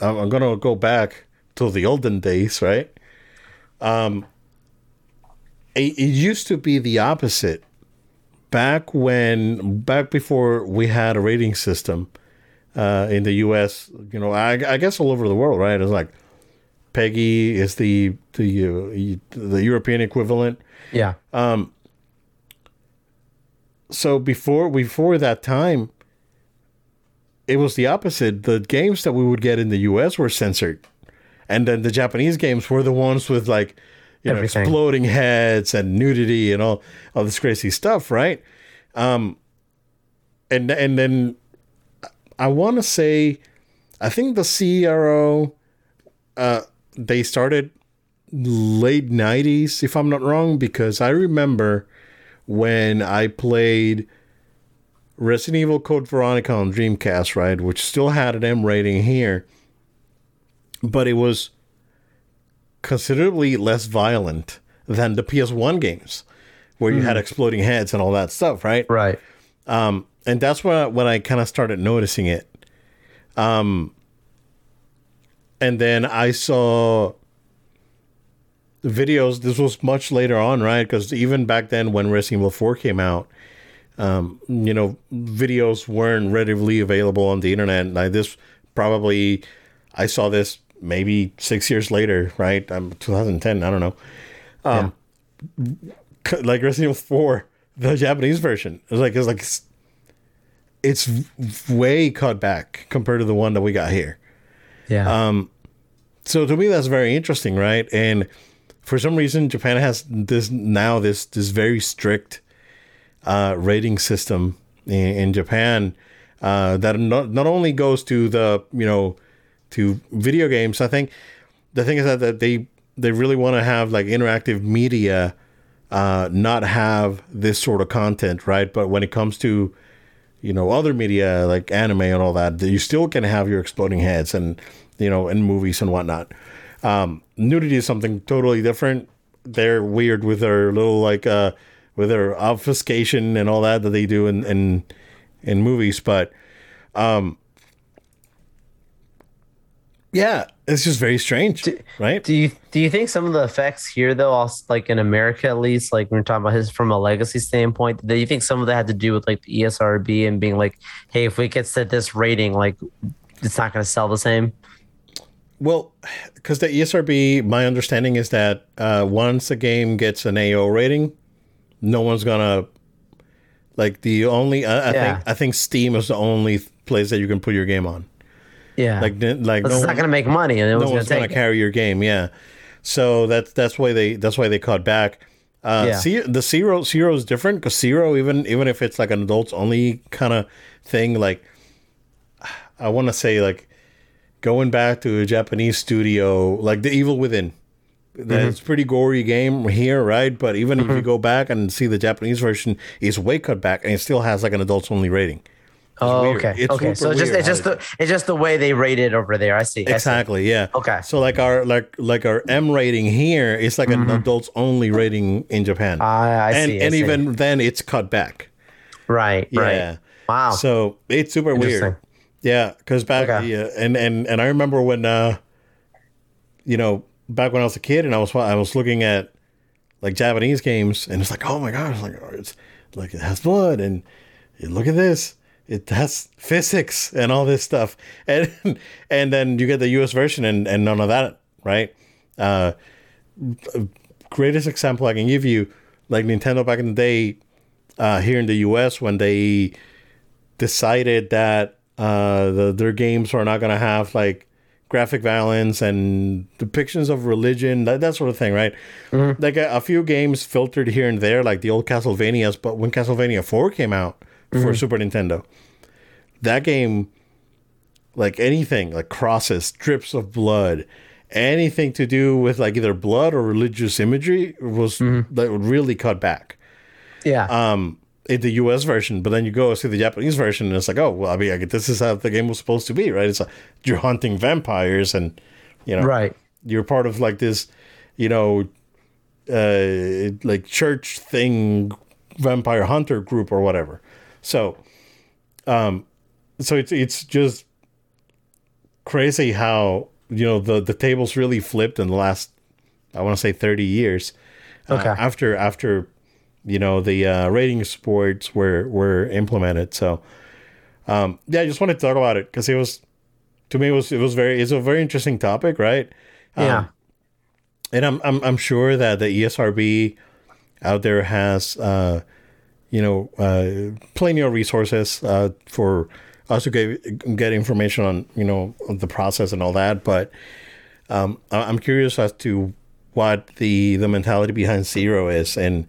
I'm, I'm gonna go back to the olden days, right? Um, it, it used to be the opposite back when back before we had a rating system uh, in the U.S. You know, I, I guess all over the world, right? It's like PEGI is the the uh, the European equivalent. Yeah. So before before that time, it was the opposite. The games that we would get in the U.S. were censored, and then the Japanese games were the ones with like you know exploding heads and nudity and all all this crazy stuff, right? Um, and and then I want to say, I think the CRO, uh, they started late '90s, if I'm not wrong, because I remember when I played Resident Evil Code Veronica on Dreamcast, right, which still had an M rating here, but it was considerably less violent than the PS1 games, where you had exploding heads and all that stuff, right? Right. Um, and that's when I, when I kind of started noticing it. Um, and then I saw videos. This was much later on, right? Because even back then, when Resident Evil 4 came out, um, you know, videos weren't readily available on the internet. Like this, probably, I saw this maybe six years later, right? Um, 2010. I don't know. Um, c- like Resident Evil 4, the Japanese version. It was like it's like it's, it's way cut back compared to the one that we got here. Yeah. Um. So to me, that's very interesting, right? And for some reason, Japan has this now this this very strict uh, rating system in, in Japan uh, that not, not only goes to the you know to video games. I think the thing is that, that they they really want to have like interactive media, uh, not have this sort of content, right? But when it comes to you know other media like anime and all that, you still can have your exploding heads and you know in movies and whatnot. Um, nudity is something totally different. They're weird with their little like uh with their obfuscation and all that that they do in in, in movies, but um Yeah, it's just very strange, Do- right? Do you do you think some of the effects here though, also like in America at least, like when we're talking about his from a legacy standpoint, do you think some of that had to do with like the ESRB and being like, hey, if we get set this rating, like it's not going to sell the same? Well, because the ESRB, my understanding is that uh, once a game gets an AO rating, no one's gonna like the only. I, I Yeah. think I think Steam is the only place that you can put your game on. Yeah, Like, like no it's not going to make money, and no, one's going gonna carry your game. Yeah, so that's that's why they that's why they cut back. Uh, Yeah. see, the CERO CERO is different because CERO even even if it's like an adults only kind of thing, like I want to say like going back to a Japanese studio like the Evil Within. That's mm-hmm. pretty gory game here, right? But even if you mm-hmm. go back and see the Japanese version, it's way cut back and it still has like an adults only rating. Oh, weird. okay, It's okay. So it's just it's just the it's just the way they rate it over there. I see. I see. Exactly. Yeah. Okay. So like our like like our M rating here is like an mm-hmm. adults only rating in Japan. Ah, I and see, I and see. even then it's cut back. Right, Yeah. right. Wow. So it's super weird. Yeah, because back Okay. yeah, and and and I remember when uh, you know, back when I was a kid and I was I was looking at like Japanese games and it's like, oh my gosh, like it's like it has blood and look at this. It has physics and all this stuff, and and then you get the U.S. version and, and none of that, right? Uh, greatest example I can give you, like Nintendo back in the day, uh, here in the U.S. when they decided that uh, the, their games are not going to have like graphic violence and depictions of religion, that, that sort of thing, right? Like a, a few games filtered here and there, like the old Castlevanias, but when Castlevania 4 came out for Super Nintendo, that game, like anything, like crosses, drips of blood, anything to do with like either blood or religious imagery was like really cut back yeah. um the US version, but then you go see the Japanese version and it's like, oh well, I mean, I, this is how the game was supposed to be, right? It's like you're hunting vampires and you know, right. you're part of like this, you know, uh, like church thing, vampire hunter group or whatever. So, um, so it's it's just crazy how you know the the tables really flipped in the last, I want to say thirty years. uh, Okay. after after you know the uh, rating sports were were implemented. So, um, yeah, I just wanted to talk about it because it was to me it was it was very it's a very interesting topic, right? Yeah. and I'm I'm I'm sure that the ESRB out there has uh, you know uh, plenty of resources uh, for us to get get information on you know the process and all that. But um, I'm curious as to what the the mentality behind CERO is, and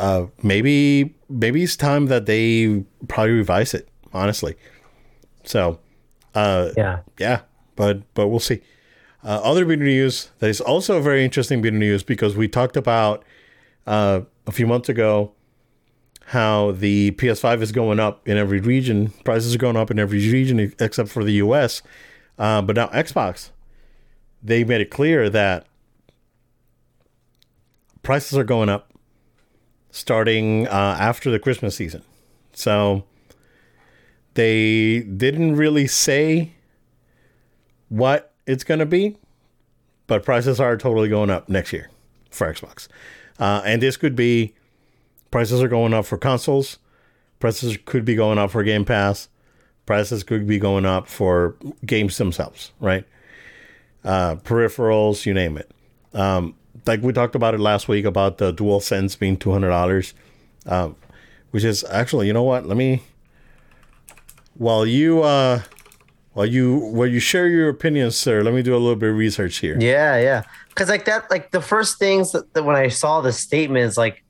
uh, maybe maybe it's time that they probably revise it. Honestly, so uh, yeah. yeah, but but we'll see. Uh, other bit news that is also a very interesting bit news because we talked about uh, a few months ago how the PS5 is going up in every region. Prices are going up in every region except for the US. Uh, but now Xbox, they made it clear that prices are going up starting uh, after the Christmas season. So they didn't really say what it's going to be, but prices are totally going up next year for Xbox. Uh, and this could be prices are going up for consoles, prices could be going up for Game Pass, prices could be going up for games themselves, right? Uh, peripherals, you name it. Um, like we talked about it last week about the DualSense being two hundred dollars, um, which is actually, you know what? Let me while you uh, while you while you share your opinions, sir. Let me do a little bit of research here. Yeah, yeah. Because like that, like the first things that, that when I saw the statement is like,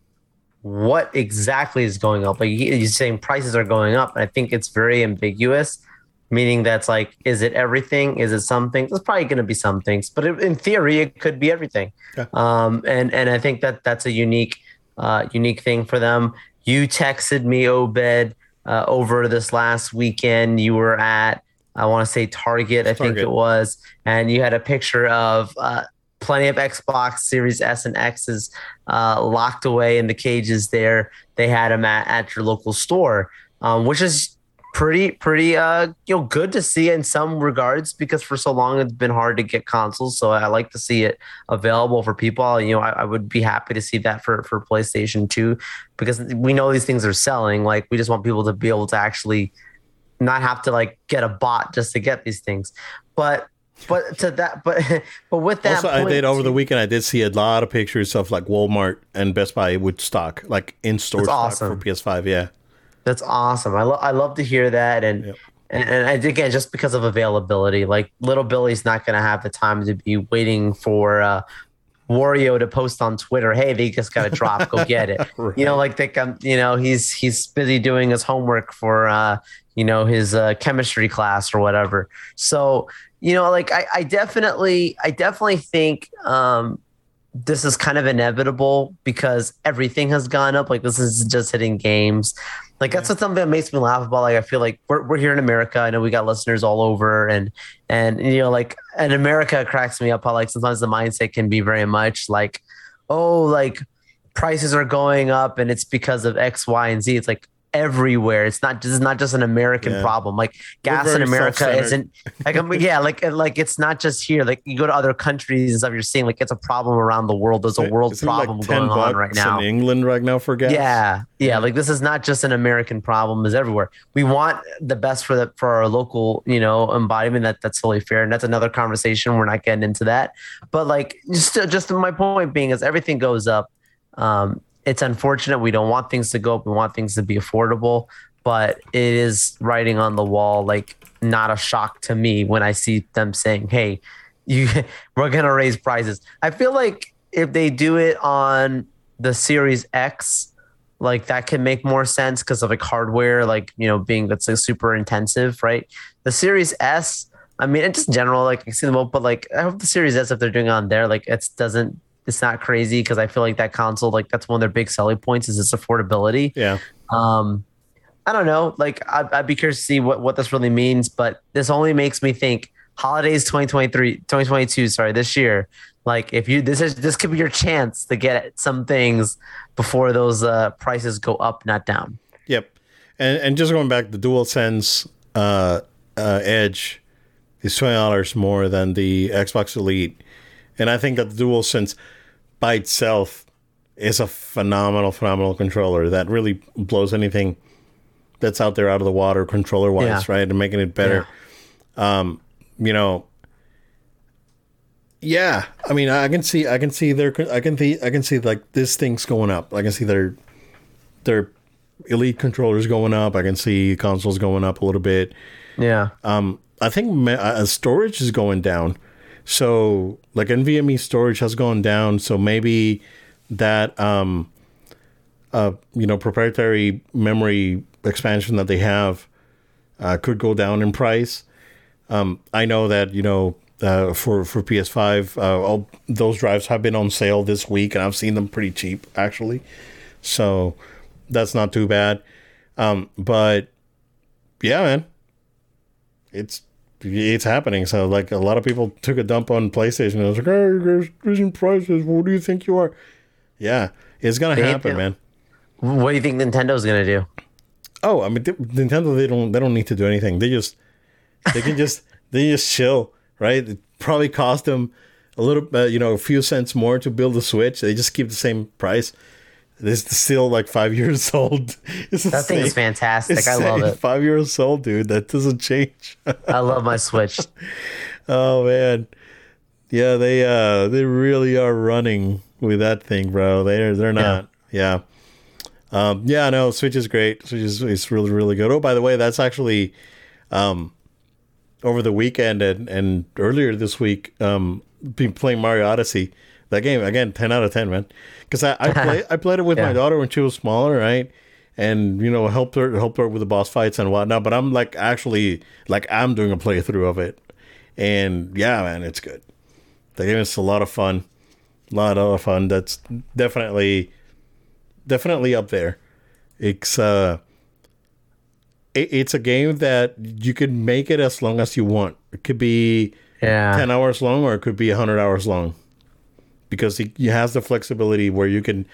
what exactly is going up? Like he's saying prices are going up, and I think it's very ambiguous. Meaning that's like, is it everything? Is it something? It's probably going to be some things, but in theory, it could be everything. Um, and and I think that that's a unique, uh, unique thing for them. You texted me, Obed, uh, over this last weekend. You were at, I want to say Target, I think Target. it was, and you had a picture of uh, plenty of Xbox Series S and X's uh, locked away in the cages there. They had them at, at your local store, um, which is pretty pretty uh you know good to see in some regards because for so long it's been hard to get consoles so i like to see it available for people you know i, I would be happy to see that for for playstation 2 because we know these things are selling like we just want people to be able to actually not have to like get a bot just to get these things but but to that but but with that Also, I did over the weekend. I did see a lot of pictures of like Walmart and Best Buy with stock, like in store stock awesome. for PS5. Yeah, That's awesome. I, lo- I love to hear that. And, Yep. and, and again, just because of availability, like little Billy's not going to have the time to be waiting for uh, Wario to post on Twitter, hey, they just got a drop, go get it. You know, like they um, you know, he's he's busy doing his homework for uh, you know, his uh, chemistry class or whatever. So, you know, like I, I definitely, I definitely think um, this is kind of inevitable because everything has gone up. Like this is just hitting games. Like that's something that makes me laugh about. Like I feel like we're, we're here in America. I know we got listeners all over, and and you know like in America cracks me up how like sometimes the mindset can be very much like, oh like prices are going up and it's because of X, Y, and Z. It's like everywhere. It's not this is not just an American Yeah. problem. Like gas in America isn't like I mean, yeah, like like it's not just here. Like you go to other countries and stuff, you're seeing like it's a problem around the world. There's a world Isn't like problem 10 going on right now. in England right now for gas. Yeah, yeah. Like this is not just an American problem; is everywhere. We want the best for the for our local, you know, embodiment. That that's totally fair, and that's another conversation. We're not getting into that, but like just just my point being is everything goes up. Um, it's unfortunate. We don't want things to go up. We want things to be affordable, but it is writing on the wall. Like not a shock to me when I see them saying, "Hey, you, we're gonna raise prices." I feel like if they do it on the Series X, like that can make more sense because of like hardware, like you know, being that's like super intensive, right? The Series S, I mean, and just general, like I see them both, but like I hope the Series S, if they're doing on there, like it doesn't, it's not crazy because I feel like that console, like that's one of their big selling points is its affordability. Yeah. Um, I don't know. Like, I'd, I'd be curious to see what, what this really means, but this only makes me think holidays 2023, 2022, sorry, this year. Like, if you, this is, this could be your chance to get some things before those uh, prices go up, not down. Yep. And and just going back, the DualSense uh, uh, Edge is twenty dollars more than the Xbox Elite, and I think that the DualSense by itself is a phenomenal, phenomenal controller that really blows anything that's out there out of the water controller wise, Yeah. right? And making it better. Um, you know. Yeah, I mean, I can see, I can see their, I can see, I can see like this thing's going up. I can see their, their elite controllers going up. I can see consoles going up a little bit. Yeah. Um, I think ma- uh, storage is going down. So like NVMe storage has gone down. So maybe that um, uh, you know proprietary memory expansion that they have uh, could go down in price. Um, I know that you know uh, for for PS5, uh, all those drives have been on sale this week, and I've seen them pretty cheap actually. So that's not too bad. Um, but yeah, man, it's it's happening. So like a lot of people took a dump on PlayStation. and was like, "Oh, guys raising prices. What do you think you are?" Yeah, it's gonna They- happen, man. What do you think Nintendo's going to do? Oh, I mean, th- Nintendo they don't they don't need to do anything. They just they can just they just chill, right? It probably cost them a little, uh, you know, a few cents more to build a Switch. They just keep the same price. This is still like five years old. It's That thing is fantastic. it's I love it. Five years old, dude. That doesn't change. I love my Switch. oh man, yeah, they uh they really are running with that thing, bro. They're they're not. Yeah. Um, yeah, no, Switch is great. Switch is, is really, really good. Oh, by the way, that's actually um, over the weekend and, and earlier this week, um, been playing Mario Odyssey. That game again, ten out of ten, man. Because I I, play, I played it with my daughter when she was smaller, right? And you know, helped her helped her with the boss fights and whatnot. But I'm like actually like I'm doing a playthrough of it, and yeah, man, it's good. The game is a lot of fun, a lot of fun. That's definitely definitely up there. It's uh, it, it's a game that you can make it as long as you want. It could be Yeah. ten hours long, or it could be hundred hours long, because it, it has the flexibility where you can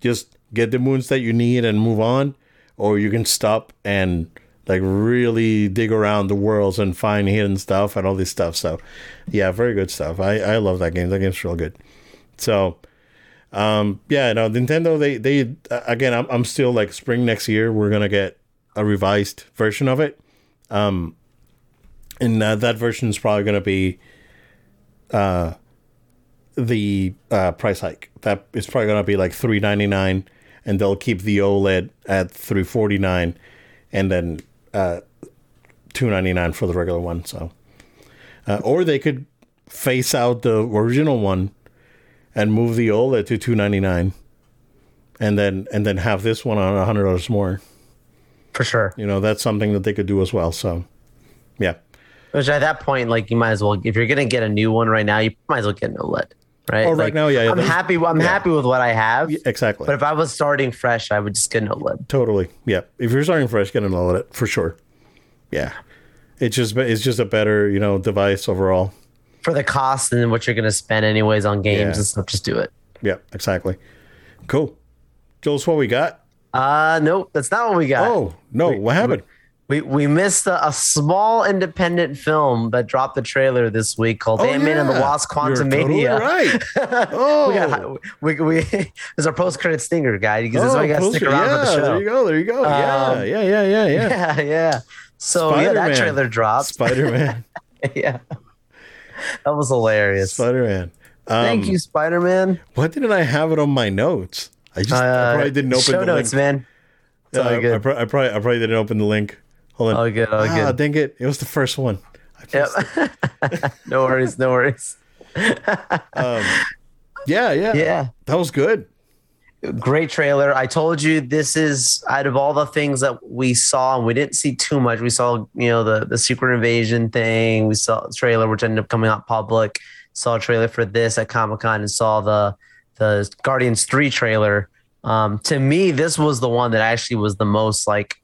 just get the moons that you need and move on, or you can stop and like really dig around the worlds and find hidden stuff and all this stuff. So, yeah, very good stuff. I I love that game. That game's real good. So, um, yeah, no, Nintendo. They they again. I'm I'm still like spring next year. We're gonna get a revised version of it. Um, and uh, that version is probably gonna be uh the uh, price hike. That is probably gonna be like three ninety nine, and they'll keep the OLED at three forty nine, and then uh, two ninety nine for the regular one. So, uh, or they could face out the original one and move the OLED to two ninety nine, and then and then have this one on hundred dollars more. For sure. You know, that's something that they could do as well. So, yeah. Which at that point, like you might as well, if you're gonna get a new one right now, you might as well get an OLED, right? Oh, right Like, now, yeah, yeah, I'm happy. I'm yeah. happy with what I have. Exactly. But if I was starting fresh, I would just get an OLED. Totally. Yeah. If you're starting fresh, get an OLED for sure. Yeah. It's just it's just a better you know device overall. For the cost and what you're gonna spend anyways on games Yeah. and stuff, just do it. Yeah. Exactly. Cool. Joel's what we got. Uh nope, that's not what we got. Oh no! what happened? We we missed a, a small independent film that dropped the trailer this week called Ant Man and the Wasp: Oh, You're totally right. Oh, we got we we there's our post credit stinger guy because is why you gotta stick around yeah, for the show. There you go. There you go. yeah, Um, yeah, yeah, yeah, yeah. Yeah, yeah. So yeah, that trailer dropped. Spider Man. yeah, that was hilarious. Spider Man. Um, Thank you, Spider Man. Why didn't I have it on my notes? I just I probably didn't open Uh, show the notes, link. man. It's Uh, I, I probably I probably didn't open the link. Hold on. All good, all ah, good. dang it! It was the first one. Yep. no worries, no worries. Yeah, yeah, Yeah. That was good. great trailer. I told you this is out of all the things that we saw, and we didn't see too much. We saw, you know, the the secret invasion thing. We saw a trailer which ended up coming out public. Saw a trailer for this at Comic Con, and saw the the Guardians three trailer. Um, to me, this was the one that actually was the most like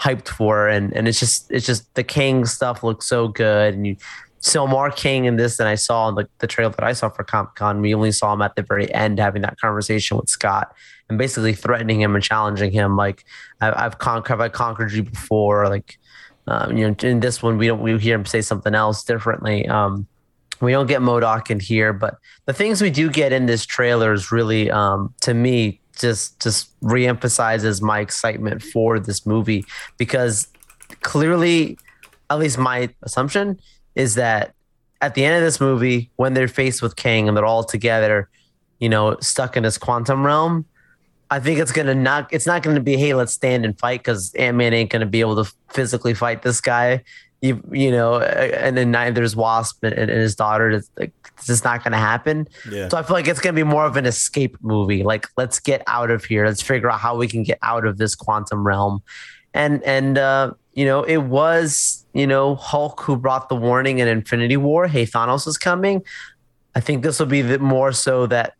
hyped for, and and it's just it's just the Kang stuff looks so good, and you saw more Kang in this than I saw in the, the trailer that I saw for Comic Con. We only saw him at the very end having that conversation with Scott and basically threatening him and challenging him. Like, I, I've conquered, have I conquered you before? Like, um, you know, in this one, we don't we hear him say something else differently. Um, we don't get MODOK in here, but the things we do get in this trailer is really, um, to me, just just reemphasizes my excitement for this movie because clearly, at least my assumption is that at the end of this movie, when they're faced with Kang and they're all together, you know, stuck in this quantum realm, I think it's gonna not. It's not gonna be, hey, let's stand and fight because Ant Man ain't gonna be able to physically fight this guy. You, you know, and then there's Wasp and, and his daughter. It's, like, it's just not gonna happen. Yeah. So I feel like it's gonna be more of an escape movie. Like, let's get out of here. Let's figure out how we can get out of this quantum realm. And and uh, you know, it was you know Hulk who brought the warning in Infinity War. Hey, Thanos is coming. I think this will be the, more so that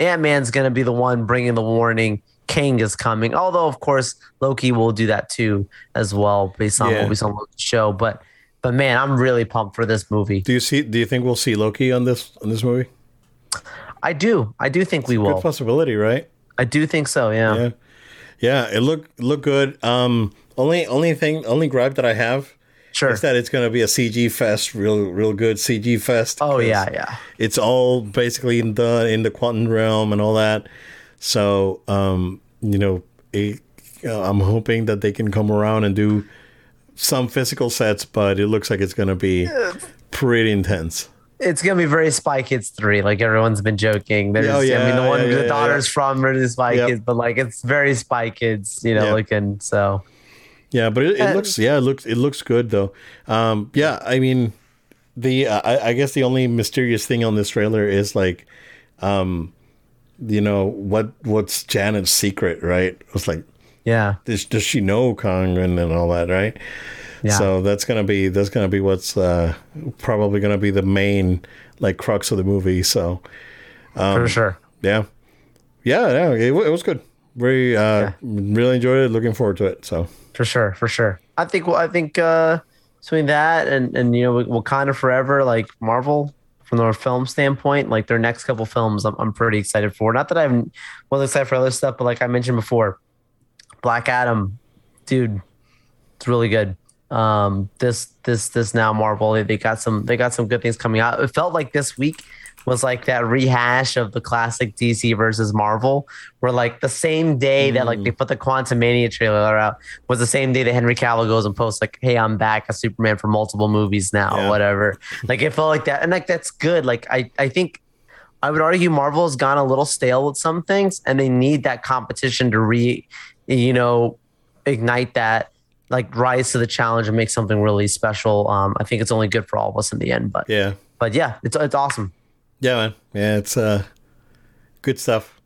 Ant Man's gonna be the one bringing the warning. Kang is coming. Although, of course, Loki will do that too as well, based on Yeah. what we saw on the show. But but man, I'm really pumped for this movie. Do you see? Do you think we'll see Loki on this on this movie? I do. I do think we Good will. possibility, right? I do think so. Yeah. Yeah, yeah. It looked looked good. Um, only only thing only gripe that I have Sure. is that it's gonna be a CG fest, real real good CG fest. Oh yeah, yeah. it's all basically in the in the quantum realm and all that. So um, you know, it, uh, I'm hoping that they can come around and do some physical sets, but it looks like it's gonna be pretty intense. It's gonna be very Spy Kids three. Like everyone's been joking. There's, Oh, yeah, I mean, the one yeah, the yeah, daughter's from really Spy Yep. Kids, but like it's very Spy Kids, you know, Yeah. looking. So Yeah, but it, it looks yeah, it looks it looks good though. Um, yeah, I mean, the uh, I, I guess the only mysterious thing on this trailer is like, um, you know what what's Janet's secret, right? It's like yeah, does, does she know Kang and, and all that, right? Yeah. So that's gonna be that's gonna be what's uh, probably gonna be the main like crux of the movie. So um, for sure. yeah, yeah, yeah, it, it was good. Very uh, Yeah. really enjoyed it. Looking forward to it. So For sure, for sure. I think well, I think uh between that and and you know Wakanda Forever, like Marvel from their film standpoint, like their next couple films, I'm, I'm pretty excited for. Not that I'm well excited for other stuff, but like I mentioned before, Black Adam, dude, It's really good. Um, this this this now Marvel they, they got some they got some good things coming out. It felt like this week was like that rehash of the classic DC versus Marvel, where like the same day mm. that like they put the Quantumania trailer out was the same day that Henry Cavill goes and posts like, "Hey, I'm back as Superman for multiple movies now," yeah. whatever. like it felt like that, and like that's good. Like I I think I would argue Marvel has gone a little stale with some things, and they need that competition to re, you know, ignite that like rise to the challenge and make something really special. Um, I think it's only good for all of us in the end. But yeah, but yeah, it's it's awesome. Yeah, man. Yeah, it's uh, good stuff.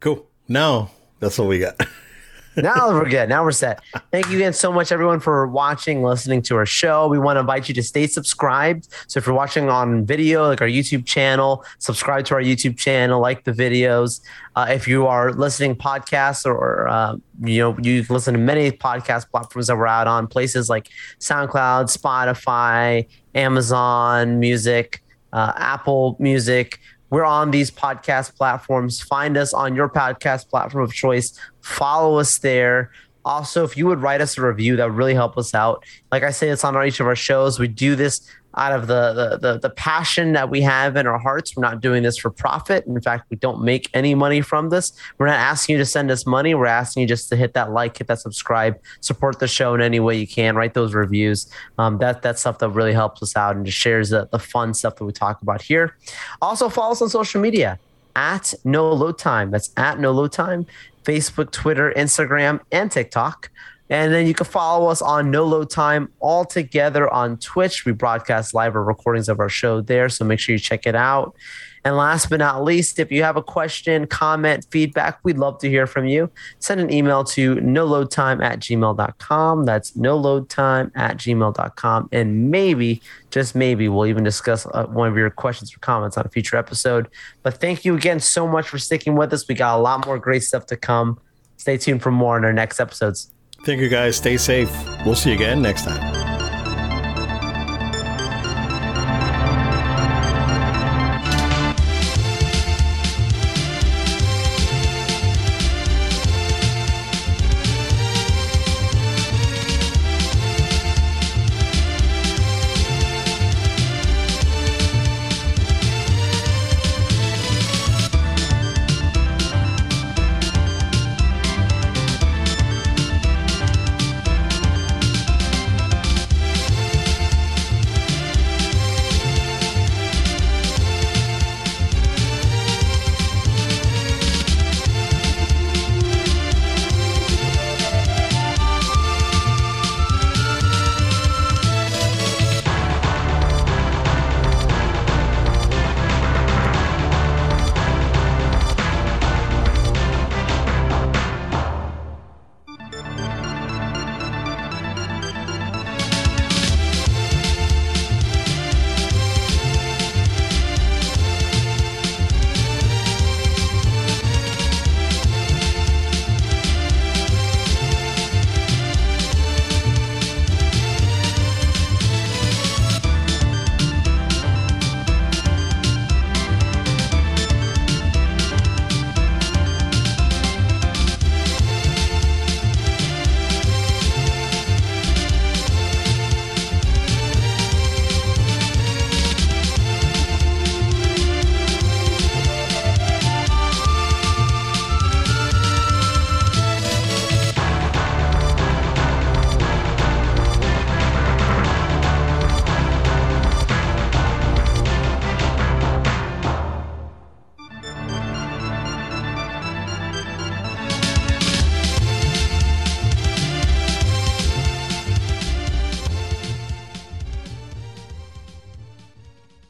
Cool. Now that's what we got. now we're good. Now we're set. Thank you again so much, everyone, for watching, listening to our show. We want to invite you to stay subscribed. So if you're watching on video, like our YouTube channel, subscribe to our YouTube channel, like the videos. Uh, if you are listening podcasts or uh, you know you listen to many podcast platforms that we're out on, places like SoundCloud, Spotify, Amazon Music, uh, Apple Music. We're on these podcast platforms. Find us on your podcast platform of choice. Follow us there. Also, if you would write us a review, that would really help us out. Like I say, it's on our, each of our shows. We do this out of the, the, the the passion that we have in our hearts. We're not doing this for profit. In fact, we don't make any money from this. We're not asking you to send us money. We're asking you just to hit that like, hit that subscribe, support the show in any way you can. Write those reviews. Um, that stuff that really helps us out and just shares the, the fun stuff that we talk about here. Also, follow us on social media at No Load Time. That's at No Load Time. Facebook, Twitter, Instagram, and TikTok. And then you can follow us on No Load Time all together on Twitch. We broadcast live or recordings of our show there. So make sure you check it out. And last but not least, if you have a question, comment, feedback, we'd love to hear from you. Send an email to noloadtime at gmail.com. That's noloadtime at gmail.com. And maybe, just maybe, we'll even discuss uh, one of your questions or comments on a future episode. But thank you again so much for sticking with us. We got a lot more great stuff to come. Stay tuned for more in our next episodes. Thank you guys. Stay safe. We'll see you again next time.